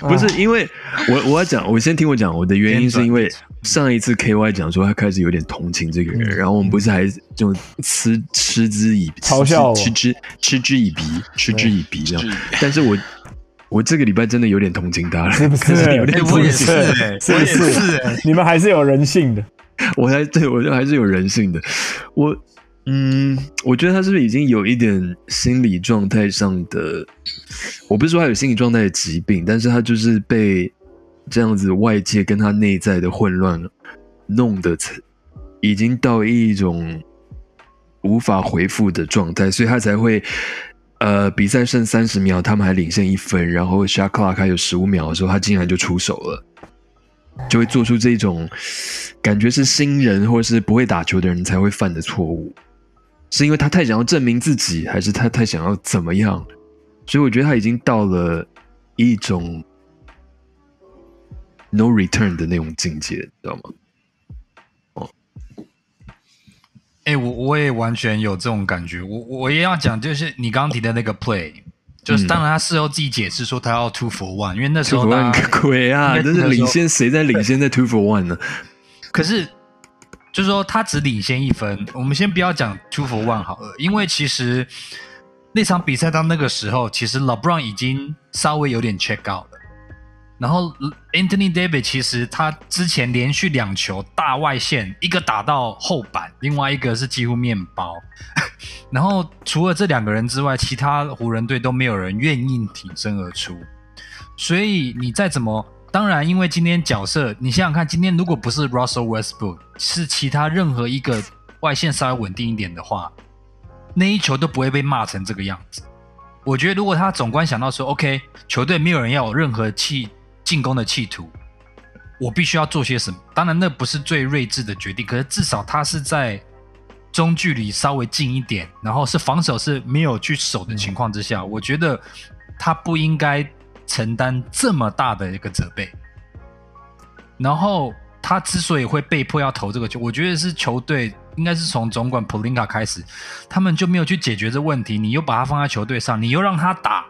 不是，因为我我要讲，我先听我讲，我的原因是因为上一次 KY 讲说他开始有点同情这个人，然后我们不是还就嗤嗤之以嘲笑我嗤之嗤之以鼻，嗤之以鼻这样。但是我我这个礼拜真的有点同情他了，是不是有点哎，我也同情是我也是？你们还是有人性的。我还对我就还是有人性的。我嗯，我觉得他是不是已经有一点心理状态上的？我不是说他有心理状态的疾病，但是他就是被这样子外界跟他内在的混乱弄得已经到一种无法回复的状态，所以他才会。呃，比赛剩三十秒，他们还领先一分，然后 shot clock 还有十五秒的时候，他竟然就出手了。就会做出这种感觉是新人或是不会打球的人才会犯的错误，是因为他太想要证明自己，还是他太想要怎么样？所以我觉得他已经到了一种 no return 的那种境界，你知道吗？哦哎、我我也完全有这种感觉。我我也要讲，就是你刚刚提的那个 play，就是嗯当然他事后自己解释说他要 two for one，因为那时 two 候 one 家 鬼啊！那时候领先，谁在领先在 two for one 呢？可是就是说他只领先一分，我们先不要讲 two for one 好了，因为其实那场比赛到那个时候，其实 LeBron 已经稍微有点 check out 了。然后 Anthony Davis 其实他之前连续两球大外线，一个打到后板，另外一个是几乎面包。然后除了这两个人之外，其他湖人队都没有人愿意挺身而出。所以你再怎么，当然因为今天角色，你想想看，今天如果不是 Russell Westbrook，是其他任何一个外线稍微稳定一点的话，那一球都不会被骂成这个样子。我觉得如果他总观想到说，OK，球队没有人要有任何气进攻的企图，我必须要做些什么。当然，那不是最睿智的决定，可是至少他是在中距离稍微近一点，然后是防守是没有去守的情况之下，我觉得他不应该承担这么大的一个责备。然后他之所以会被迫要投这个球，我觉得是球队应该是从总管普林卡开始，他们就没有去解决这问题。你又把他放在球队上，你又让他打，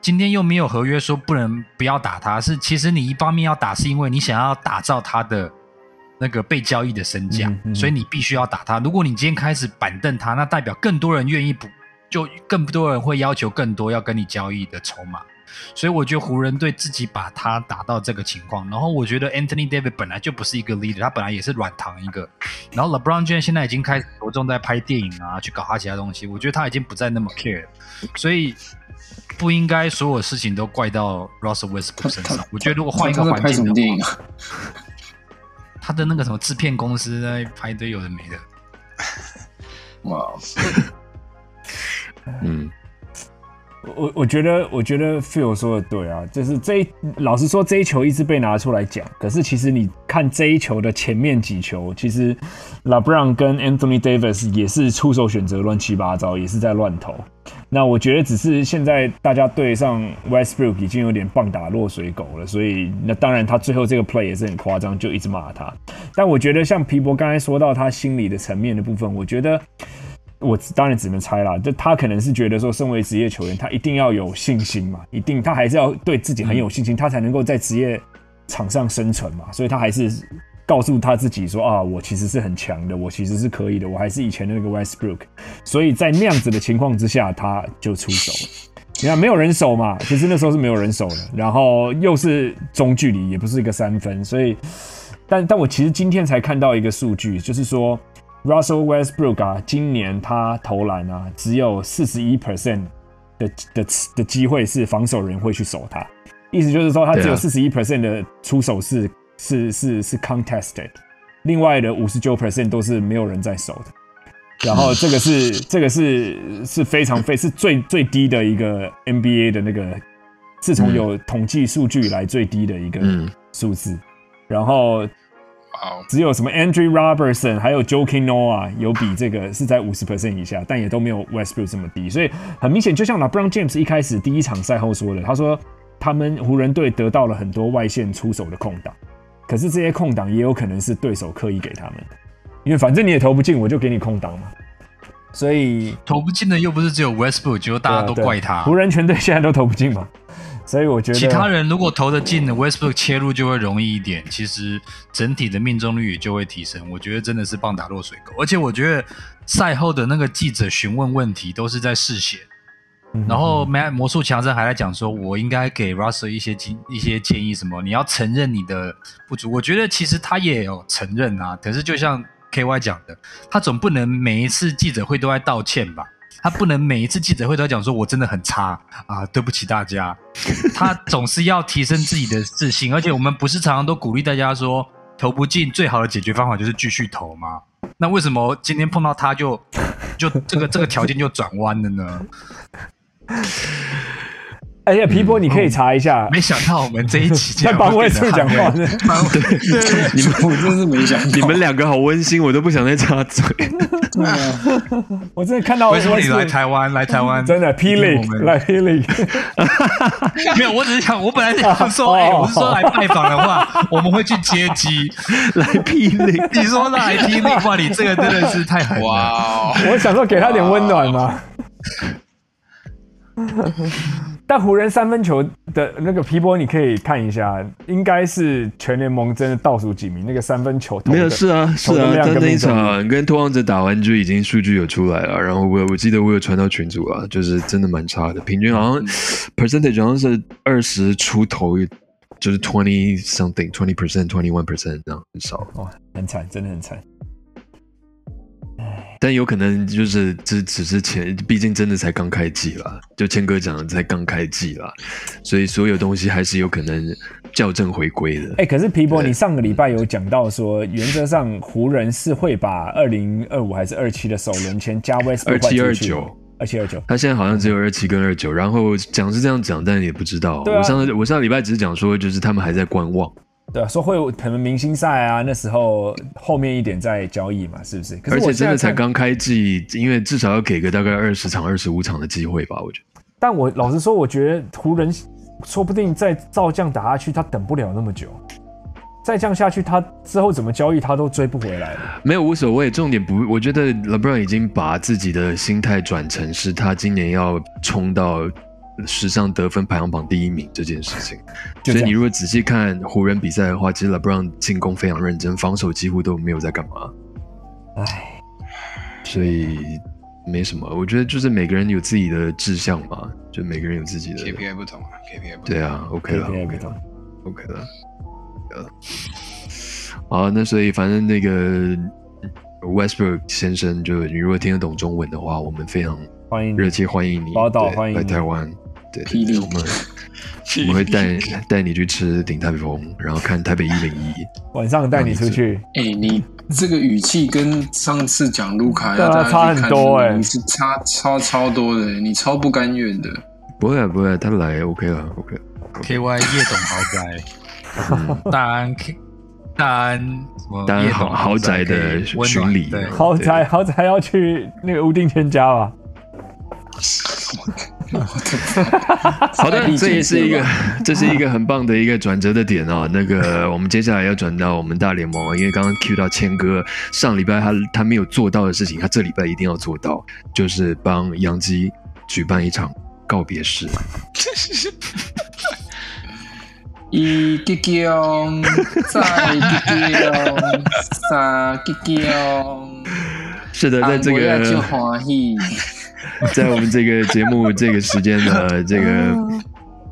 今天又没有合约说不能不要打他，是其实你一方面要打，是因为你想要打造他的那个被交易的身价，嗯嗯所以你必须要打他。如果你今天开始板凳他，那代表更多人愿意补，就更多人会要求更多要跟你交易的筹码。所以我觉得湖人队自己把他打到这个情况，然后我觉得 Anthony David 本来就不是一个 leader，他本来也是软糖一个，然后 LeBron James 现在已经开始着重在拍电影啊，去搞他其他东西，我觉得他已经不再那么 care，所以不应该所有事情都怪到 Russell Westbrook 身上。我觉得如果换一个环境的话？他的那个什么制片公司在拍一堆有的没的，哇，嗯，我我觉得，我觉得 Phil 说的对啊，就是这一老实说，这一球一直被拿出来讲，可是其实你看这一球的前面几球，其实 LeBron 跟 Anthony Davis 也是出手选择乱七八糟，也是在乱投。那我觉得只是现在大家对上 Westbrook 已经有点棒打落水狗了，所以那当然他最后这个 play 也是很夸张，就一直骂他。但我觉得像皮博刚才说到他心理的层面的部分，我觉得。我当然只能猜啦，就他可能是觉得说，身为职业球员，他一定要有信心嘛，一定他还是要对自己很有信心，他才能够在职业场上生存嘛，所以他还是告诉他自己说啊，我其实是很强的，我其实是可以的，我还是以前的那个 Westbrook，所以在那样子的情况之下，他就出手了。你看没有人守嘛，其实那时候是没有人守的，然后又是中距离，也不是一个三分，所以，但但我其实今天才看到一个数据，就是说。Russell Westbrook 啊，今年他投篮啊，只有四十一 percent 的的的机会是防守人会去守他，意思就是说他只有四十一 percent 的出手是是是是 contested，另外的五十九 percent 都是没有人在守的。然后这个是这个是是非常非是最最低的一个 NBA 的那个，自从有统计数据以来最低的一个嗯。数字。然后好，只有什么 Andrew Robertson 还有 Joakim Noah 有比这个是在五十 percent 以下，但也都没有 Westbrook 这么低，所以很明显，就像 LeBron James 一开始第一场赛后说的，他说他们湖人队得到了很多外线出手的空档，可是这些空档也有可能是对手刻意给他们的，因为反正你也投不进，我就给你空档嘛，所以投不进的又不是只有 Westbrook，结果大家都怪他。湖人全队现在都投不进嘛，所以我觉得其他人如果投的进的 Westbrook 切入就会容易一点，其实整体的命中率也就会提升。我觉得真的是棒打落水狗，而且我觉得赛后的那个记者询问问题都是在试写，嗯然后魔魔术强森还在讲说，我应该给 Russell 一些建一些建议，什么你要承认你的不足。我觉得其实他也有承认啊，可是就像 KY 讲的，他总不能每一次记者会都在道歉吧？他不能每一次记者会都讲说我真的很差啊，对不起大家。他总是要提升自己的自信，而且我们不是常常都鼓励大家说投不进最好的解决方法就是继续投吗？那为什么今天碰到他就就这个这个条件就转弯了呢？哎呀，皮波，你可以查一下，没想到我们这一期竟在然帮威斯会变成讲话呢。你们我真是没想到，你们两个好温馨，我都不想再插嘴。对啊，我真的看到为什么你来台湾？来台湾真的霹雳听我们来霹雳，没有，我只是想，我本来想说，哦哎、哦我是说来拜访的话，我们会去接机。来霹雳，你说来霹雳，哇，你这个真的是太狠了。哇哦，我想说给他点温暖嘛。但湖人三分球的那个皮波，你可以看一下，应该是全联盟真的倒数几名。那个三分球没有是啊是啊，投的那一场跟拓荒者打完就已经数据有出来了，然后我我记得我有传到群组啊，就是真的蛮差的，平均好像 percentage 好像是二十出头，就是 twenty something twenty percent twenty one percent 这样很少，哦，很惨，真的很惨。但有可能就是这只是前，毕竟真的才刚开季啦，就谦哥讲的才刚开季啦，所以所有东西还是有可能校正回归的。哎、可是皮博，你上个礼拜有讲到说，原则上湖人是会把二零二五还是二七的首轮签加 West 二七二九，二七二九。他现在好像只有二七跟二九，然后讲是这样讲，但也不知道。对啊我上次我上礼拜只是讲说，就是他们还在观望，对啊，说会有可能明星赛啊，那时候后面一点再交易嘛，是不是？可是而且真的才刚开季，因为至少要给个大概二十场、二十五场的机会吧，我觉得。但我老实说，我觉得湖人说不定再照这样打下去，他等不了那么久。再这样下去，他之后怎么交易他都追不回来了。没有无所谓，重点不，我觉得 LeBron 已经把自己的心态转成是他今年要冲到史上得分排行榜第一名这件事情。所以你如果仔细看湖人比赛的话，其实 LeBron 进攻非常认真，防守几乎都没有在干嘛，唉，所以没什么。我觉得就是每个人有自己的志向嘛，就每个人有自己的 KPI 不同啊，KPI 不同。对啊，OK 了 KPI，OK 不同。了，OK 了，呃，好，那所以反正那个 Westbrook 先生，就你如果听得懂中文的话，我们非常欢迎热切欢迎你报道欢迎你。来台湾，对，霹雳我们 我们会带带你去吃鼎泰丰，然后看台北一零一。晚上带你出去。哎、你这个语气跟上次讲卢卡要差很看多欸你是差差超多的，你超不甘愿的。不会啊，不会啊，他来 OK 了，OK 了。KY 夜董豪宅，大安 K 大安什么大安豪豪宅的巡礼，豪宅豪宅要去那个吴定添加吧？好的，这也是一个，这是一个很棒的一个转折的点哦。那个，我们接下来要转到我们大联盟，因为刚刚 Q 到谦哥，上礼拜他他没有做到的事情，他这礼拜一定要做到，就是帮杨基举办一场告别式。一吉吉翁，再一吉吉翁，三吉吉翁。是的，在这个欢喜。在我们这个节目这个时间呢，这个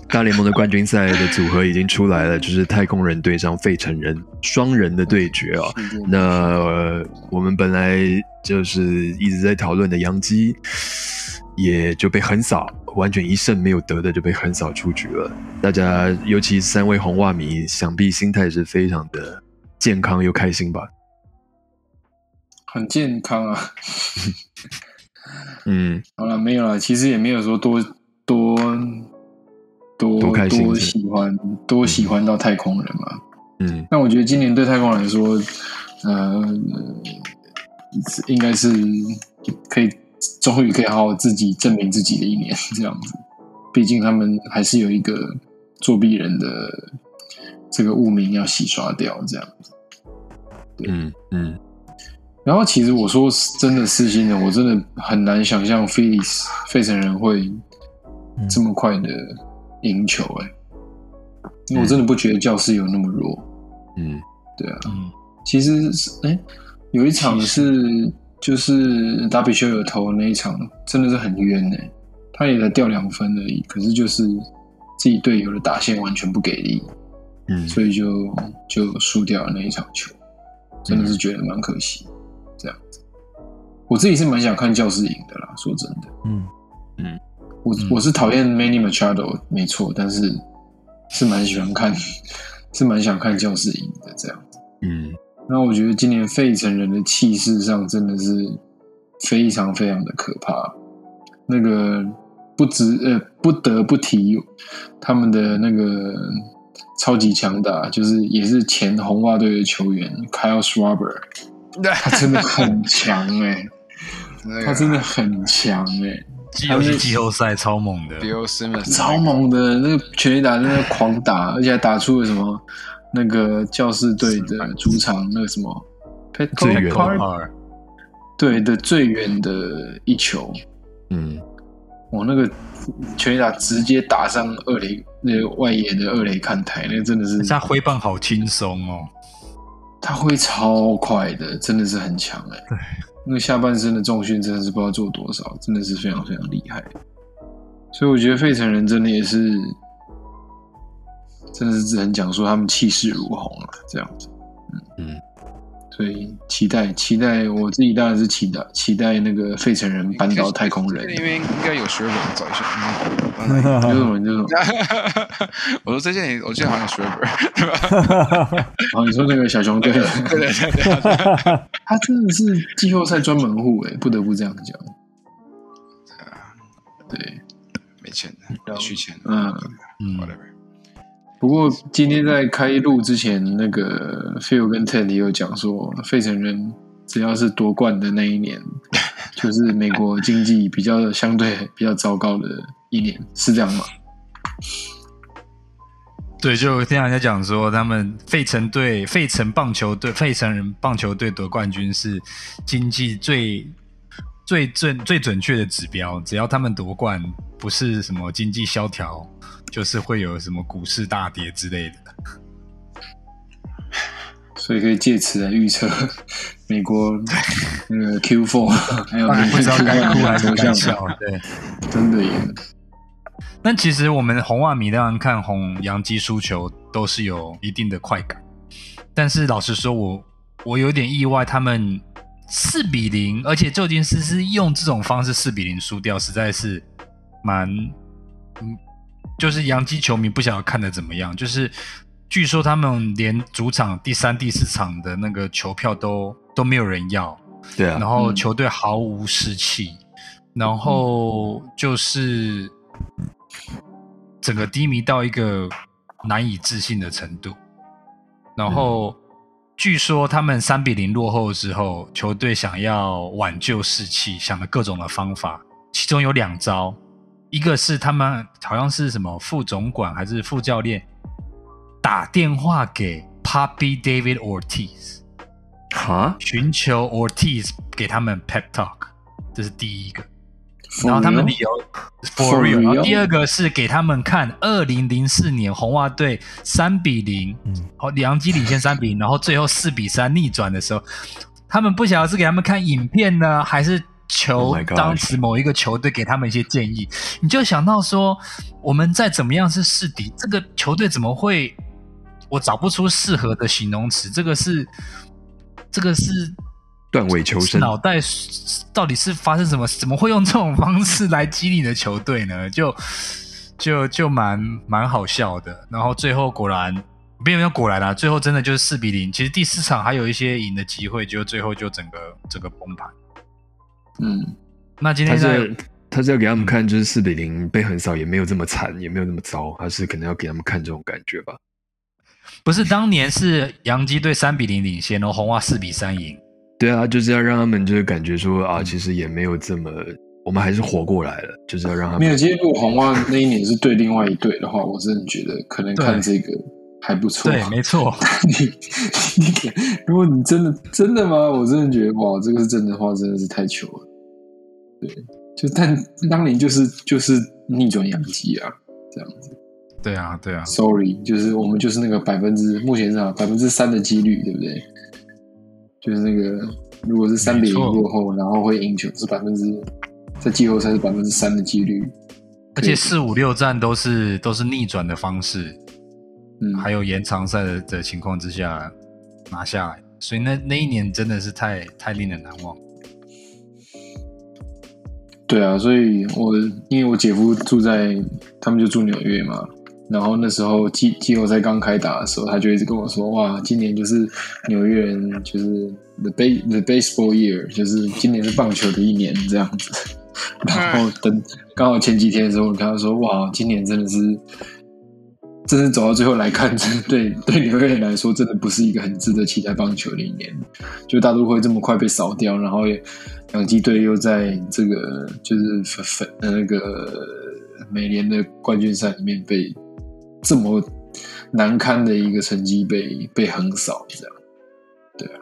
大联盟的冠军赛的组合已经出来了，就是太空人对上费城人双人的对决哦。那、呃我们本来就是一直在讨论的杨基，也就被横扫，完全一胜没有得的就被横扫出局了。大家尤其三位红袜迷，想必心态是非常的健康又开心吧？很健康啊。嗯，好了，没有了，其实也没有说多多多多喜欢多喜欢到太空人嘛。嗯那我觉得今年对太空人来说，呃，应该是可以终于可以好好自己证明自己的一年这样子。毕竟他们还是有一个作弊人的这个污名要洗刷掉，这样子。嗯嗯然后其实我说真的私心的，我真的很难想象费利斯费城人会这么快的赢球哎、因为我真的不觉得教室有那么弱。嗯。对啊，嗯，其实是哎、有一场是就是达比修有投那一场，真的是很冤哎、他也才掉两分而已，可是就是自己队友的打线完全不给力，嗯。所以就就输掉了那一场球，真的是觉得蛮可惜。我自己是蛮想看教室赢的啦，说真的，嗯。嗯，我我是讨厌 Manny Machado 没错，但是是蛮喜欢看，是蛮想看教室赢的这样。子。嗯。那我觉得今年费城人的气势上真的是非常非常的可怕，那个不值呃不得不提他们的那个超级强大，就是也是前红袜队的球员 Kyle Schwarber，他真的很强哎、那个他真的很强哎、季尤其季后赛超猛的，Bill Simmons 超猛的，那个全力打真的狂打，而且还打出了什么那个教士队的主场那个什么最远二。对的最远的一球，嗯。我那个全力打直接打上二垒那个外野的二垒看台，那个真的是他挥棒好轻松哦，他会超快的，真的是很强哎、对，那个下半身的重训真的是不知道做多少，真的是非常非常厉害。所以我觉得费城人真的也是，真的是只能讲说他们气势如虹啊，这样子。嗯嗯，所以期待期待，我自己当然是期待期待那个费城人搬到太空人。那边应该有 e r 找一下。嗯你 说什么？你说什么？我说这件里，我记得好像有 s h e r 哦，你说那个小熊队，对对对对，他真的是季后赛专门户哎，不得不这样讲。对，没钱的，没续钱的，嗯。嗯，，whatever。不过今天在开录之前，那个 Phil 跟 Ted 也有讲说，费城人只要是夺冠的那一年，就是美国经济比较相对比较糟糕的一年，是这样吗？对，就听人家讲说，他们费城队、费城棒球队、费城人棒球队夺冠军是经济最最准最准确的指标。只要他们夺冠，不是什么经济萧条，就是会有什么股市大跌之类的。所以可以借此来预测美国那个 Q Four，还有不知道该哭还是该笑。对，真的耶。但其实我们红袜迷当然看红洋基输球都是有一定的快感，但是老实说我，我有点意外，他们四比零，而且旧金山是用这种方式四比零输掉，实在是蛮，嗯，就是洋基球迷不晓得看的怎么样，就是据说他们连主场第三、第四场的那个球票都都没有人要，对啊。然，后球队毫无士气，然后就是整个低迷到一个难以置信的程度。然后据说他们三比零落后之后，球队想要挽救士气，想了各种的方法，其中有两招，一个是他们好像是什么副总管还是副教练打电话给 Poppy David Ortiz。哈，寻求 Ortiz 给他们 pep talk，这是第一个。然后他们理由 For real，然后第二个是给他们看二零零四年红袜队三比零，嗯。哦，杨基领先三比零，然后最后四比三逆转的时候，他们不晓得是给他们看影片呢，还是球 Oh my gosh 当时某一个球队给他们一些建议，你就想到说，我们再怎么样是试敌，这个球队怎么会？我找不出适合的形容词，这个是，这个是断尾求生，脑袋到底是发生什么？怎么会用这种方式来激你的球队呢？就就就蛮蛮好笑的。然后最后果然，没有没有果然啦、最后真的就是四比零。其实第四场还有一些赢的机会，就最后就整个整个崩盘。嗯，那今天在是他是要给他们看，就是四比零被横扫也没有这么惨，也没有那么糟，他是可能要给他们看这种感觉吧。不是当年是洋基队三比零领先，然后红袜四比三赢。对啊，就是要让他们就是感觉说啊，其实也没有这么，我们还是活过来了，就是要让他们没有。其实如果红袜那一年是对另外一队的话，我真的觉得可能看这个还不错。对，没错。你 你如果你真的真的吗？我真的觉得哇，这个是真的话，真的是太糗了。对，就但当年就是就是逆转阳基啊，这样子。对啊，对啊，Sorry，就是我们就是那个百分之目前是啊百分之三的几率，对不对？就是那个如果是三比零没错。落后，然后会赢球是百分之在季后赛是百分之三的几率，而且四五六战都是都是逆转的方式，嗯，还有延长赛的的情况之下拿下来，所以那那一年真的是太太令人难忘。对啊，所以我因为我姐夫住在，他们就住纽约嘛，然后那时候季季后赛刚开打的时候，他就一直跟我说，哇，今年就是纽约人就是 the base the baseball year，就是今年是棒球的一年这样子。然后等刚好前几天的时候，我跟他说，哇，今年真的是，真是走到最后来看，真 的对对纽约人来说，真的不是一个很值得期待棒球的一年。就大都会这么快被扫掉，然后也洋基队又在这个就是粉粉呃那个美联的冠军赛里面被这么难堪的一个成绩被被横扫，这样，对啊。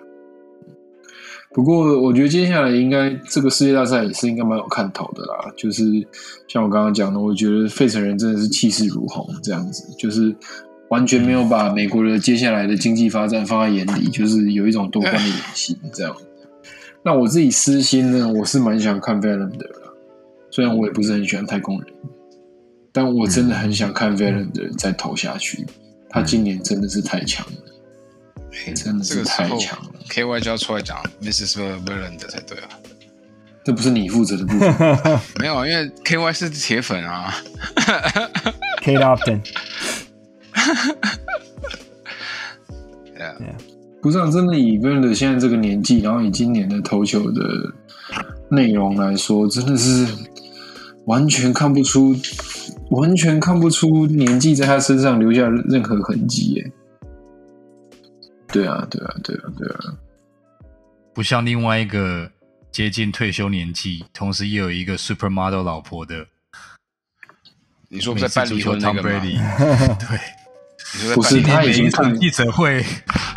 不过我觉得接下来应该这个世界大赛也是应该蛮有看头的啦，就是像我刚刚讲的，我觉得费城人真的是气势如虹，这样子，就是完全没有把美国的接下来的经济发展放在眼里，就是有一种夺冠的野心这样。那我自己私心呢，我是蛮想看 Valent 的，虽然我也不是很喜欢太空人，但我真的很想看 Verlander 再投下去。他今年真的是太强了，嘿真的是太强了。KY 就要出来讲 Mrs. Verlander 才对啊。这不是你负责的部分。没有啊，因为 KY 是铁粉啊。Kate Upton，不是、啊，真的以 Verlander 现在这个年纪，然后以今年的投球的内容来说，真的是完全看不出，完全看不出年纪在他身上留下任何痕迹耶。对啊，对啊，对啊，对啊，不像另外一个接近退休年纪，同时又有一个 supermodel 老婆的你说不在办离婚那 Tom 个吗？Brady，对，不是他已经每一场记者会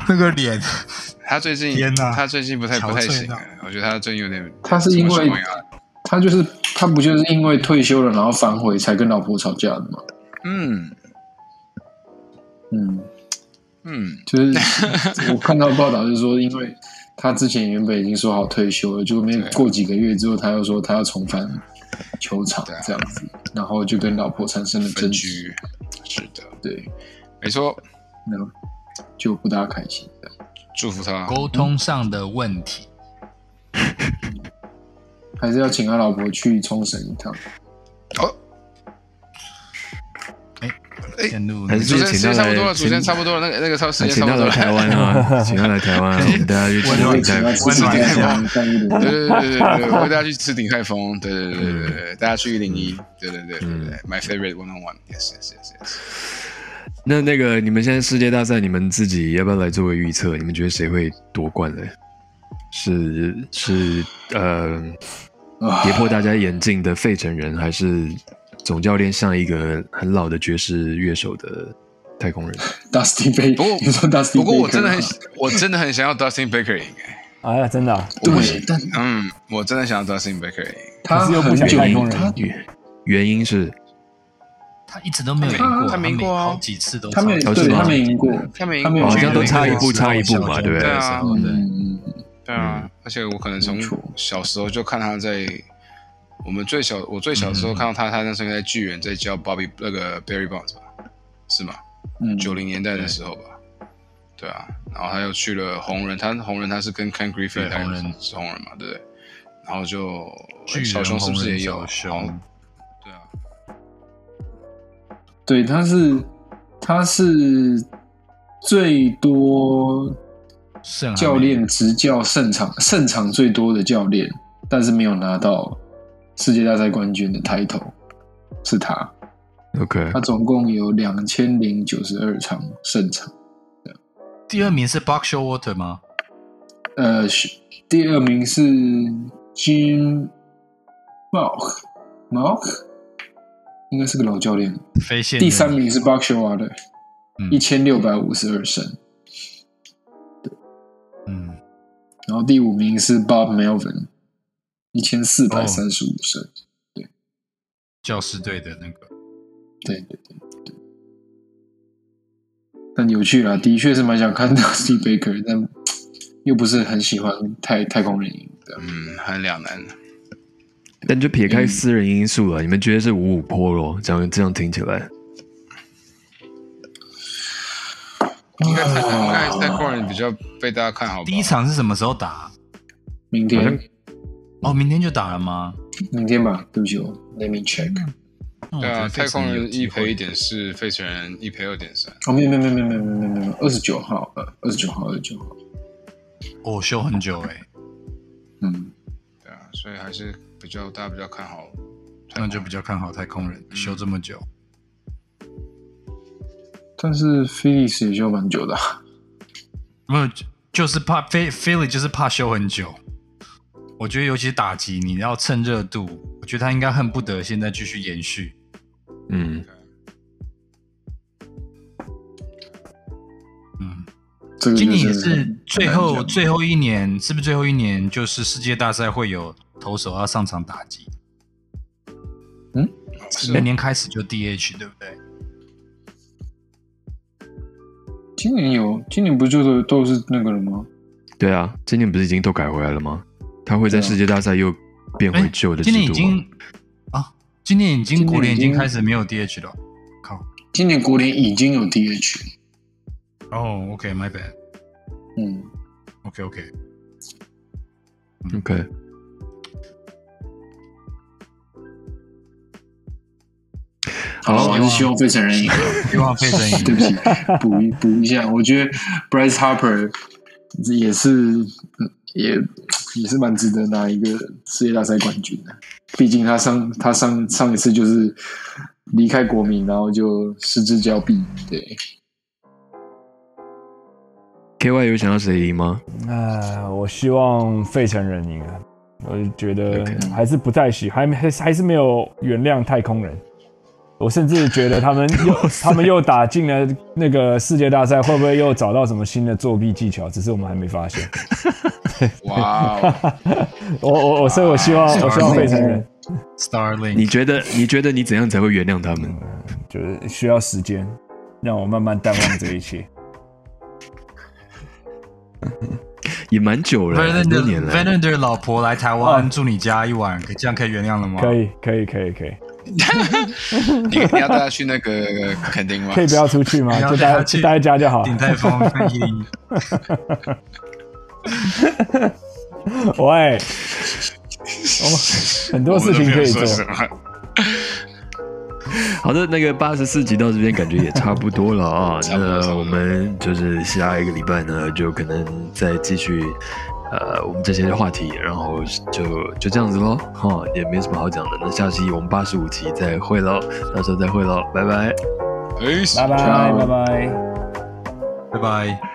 那个脸，他最近天哪他最近不太不太行我觉得他最近有点他是因为他就是他不就是因为退休了，然后反悔才跟老婆吵架的吗？嗯嗯，嗯就是 我看到报道是说，因为他之前原本已经说好退休了，结果没对过几个月之后，他又说他要重返球场这样子，然后就跟老婆产生了争分执，是的，对，没错，那就不大开心。的祝福他。沟通上的问题。还是要请他老婆去冲绳一趟。哦，陷入还是主持人时间差不多了，请主持人差不多了，那个那个超时间差不多了。来台湾啊，请他来台湾啊，我们大家去吃温鼎泰丰。吃吃温暖看看看一点。对对对对对对，我带大家去吃鼎泰丰，对对对对对对，大家去一零一，对对对对对，My favorite one on one，yes yes yes yes。那那个你们现在世界大赛，你们自己要不要来做个预测？你们觉得谁会夺冠呢？是是呃啊跌破大家眼镜的费城人，还是总教练像一个很老的爵士乐手的太空人？Dusty Baker，不过你说 Dusty，不过我真的很我真的很想要 Dustin Baker 赢。哎，哎呀，真的啊、对，但嗯，我真的想要 Dustin Baker 赢。他是又不想太空人。他原原因是？他一直都没有赢过，他没赢过好几次都他没有对他没赢过，他没赢过。好像都差一步差一步嘛小对不对？对啊嗯对啊，而且我可能从小时候就看他在我们最小，我最小的时候看到他，他那时候在巨人在教 Bobby 那个 Barry Bonds 吧，是吗？嗯，九零年代的时候吧，对啊，然后他又去了红人，他红人他是跟 Ken Griffey 对红人。是红人嘛，对不对？然后就小熊是不是也有？小熊。好对啊，对，他是他是最多教练执教胜场胜场最多的教练，但是没有拿到世界大赛冠军的 title，是他。OK，他总共有两千零九十二场胜场，第二名是 Buck Showalter 吗？呃，是第二名是 Jim Malk Malk，应该是个老教练。非线第三名是 Buck Showalter，嗯一千六百五十二胜。嗯，然后第五名是 Bob Melvin，一千四百三十五胜。教师队的那个对对对对。但有趣啦，的确是蛮想看到 Steve Baker，但又不是很喜欢太太空人赢的。嗯，很两难。但就撇开私人因素了，你们觉得是五五坡咯？这样这样听起来，应该太应该太空人比较被大家看好。第一场是什么时候打？明天，哦，明天就打了吗？明天吧，对不起哦，Let me check。哦对啊，太空人一赔一。点四，费城人一赔二点三。哦，没有没有没有没有没有没有没有，二十九号，呃，二十九号，二十九号。哦，休很久哎，嗯，对啊，所以还是比较大家比较看好。那就比较看好太空人休这么久。但是 Phillies 也修蛮久的啊、没有，就就是怕菲菲利就是怕修很久。我觉得尤其是打击，你要趁热度，我觉得他应该恨不得现在继续延续。嗯，嗯，这个今年也是是最后最后一年，是不是最后一年就是世界大赛会有投手要上场打击？嗯明年开始就 DH，对不对？今年有，今年不就都都是那个了吗？对啊，今年不是已经都改回来了吗？他会在世界大赛又变回旧的制今年已度吗？经啊，今年已经国联已已经经开始没有 DH 了。靠，今年国联已经有 DH，哦，OK，my、bad。嗯，OK 好，我还是希望费城人赢。希望费城赢。对不起，补一补一下，我觉得 Bryce Harper 也是嗯也也是蛮值得拿一个世界大赛冠军的。毕竟他上他上上一次就是离开国民，然后就失之交臂。对，KY 有想要谁赢吗？啊，我希望费城人赢啊！我就觉得还是不太喜，还还是还是没有原谅太空人。我甚至觉得他们 又他们又打进了那个世界大赛，会不会又找到什么新的作弊技巧？只是我们还没发现。哇哦，我我我，所以我希望啊我希望费城人 Starling，你觉得你觉得你怎样才会原谅他们？就是需要时间，让我慢慢淡忘这一切。也蛮久了很多年了。的老婆来台哦湾住你家一晚，这样可以原谅了吗？可以可以可以可以，你你要带他去那个垦丁吗？可以不要出去吗？就待待在家就好。鼎泰丰喂，哦，很多事情可以做好的，那个八十四集到这边感觉也差不多了啊。那我们就是下一个礼拜呢，就可能再继续呃我们这些话题，然后就就这样子喽，哈，也没什么好讲的。那下期我们八十五集再会喽，到时候再会喽，拜拜。Peace 拜拜拜拜。拜拜。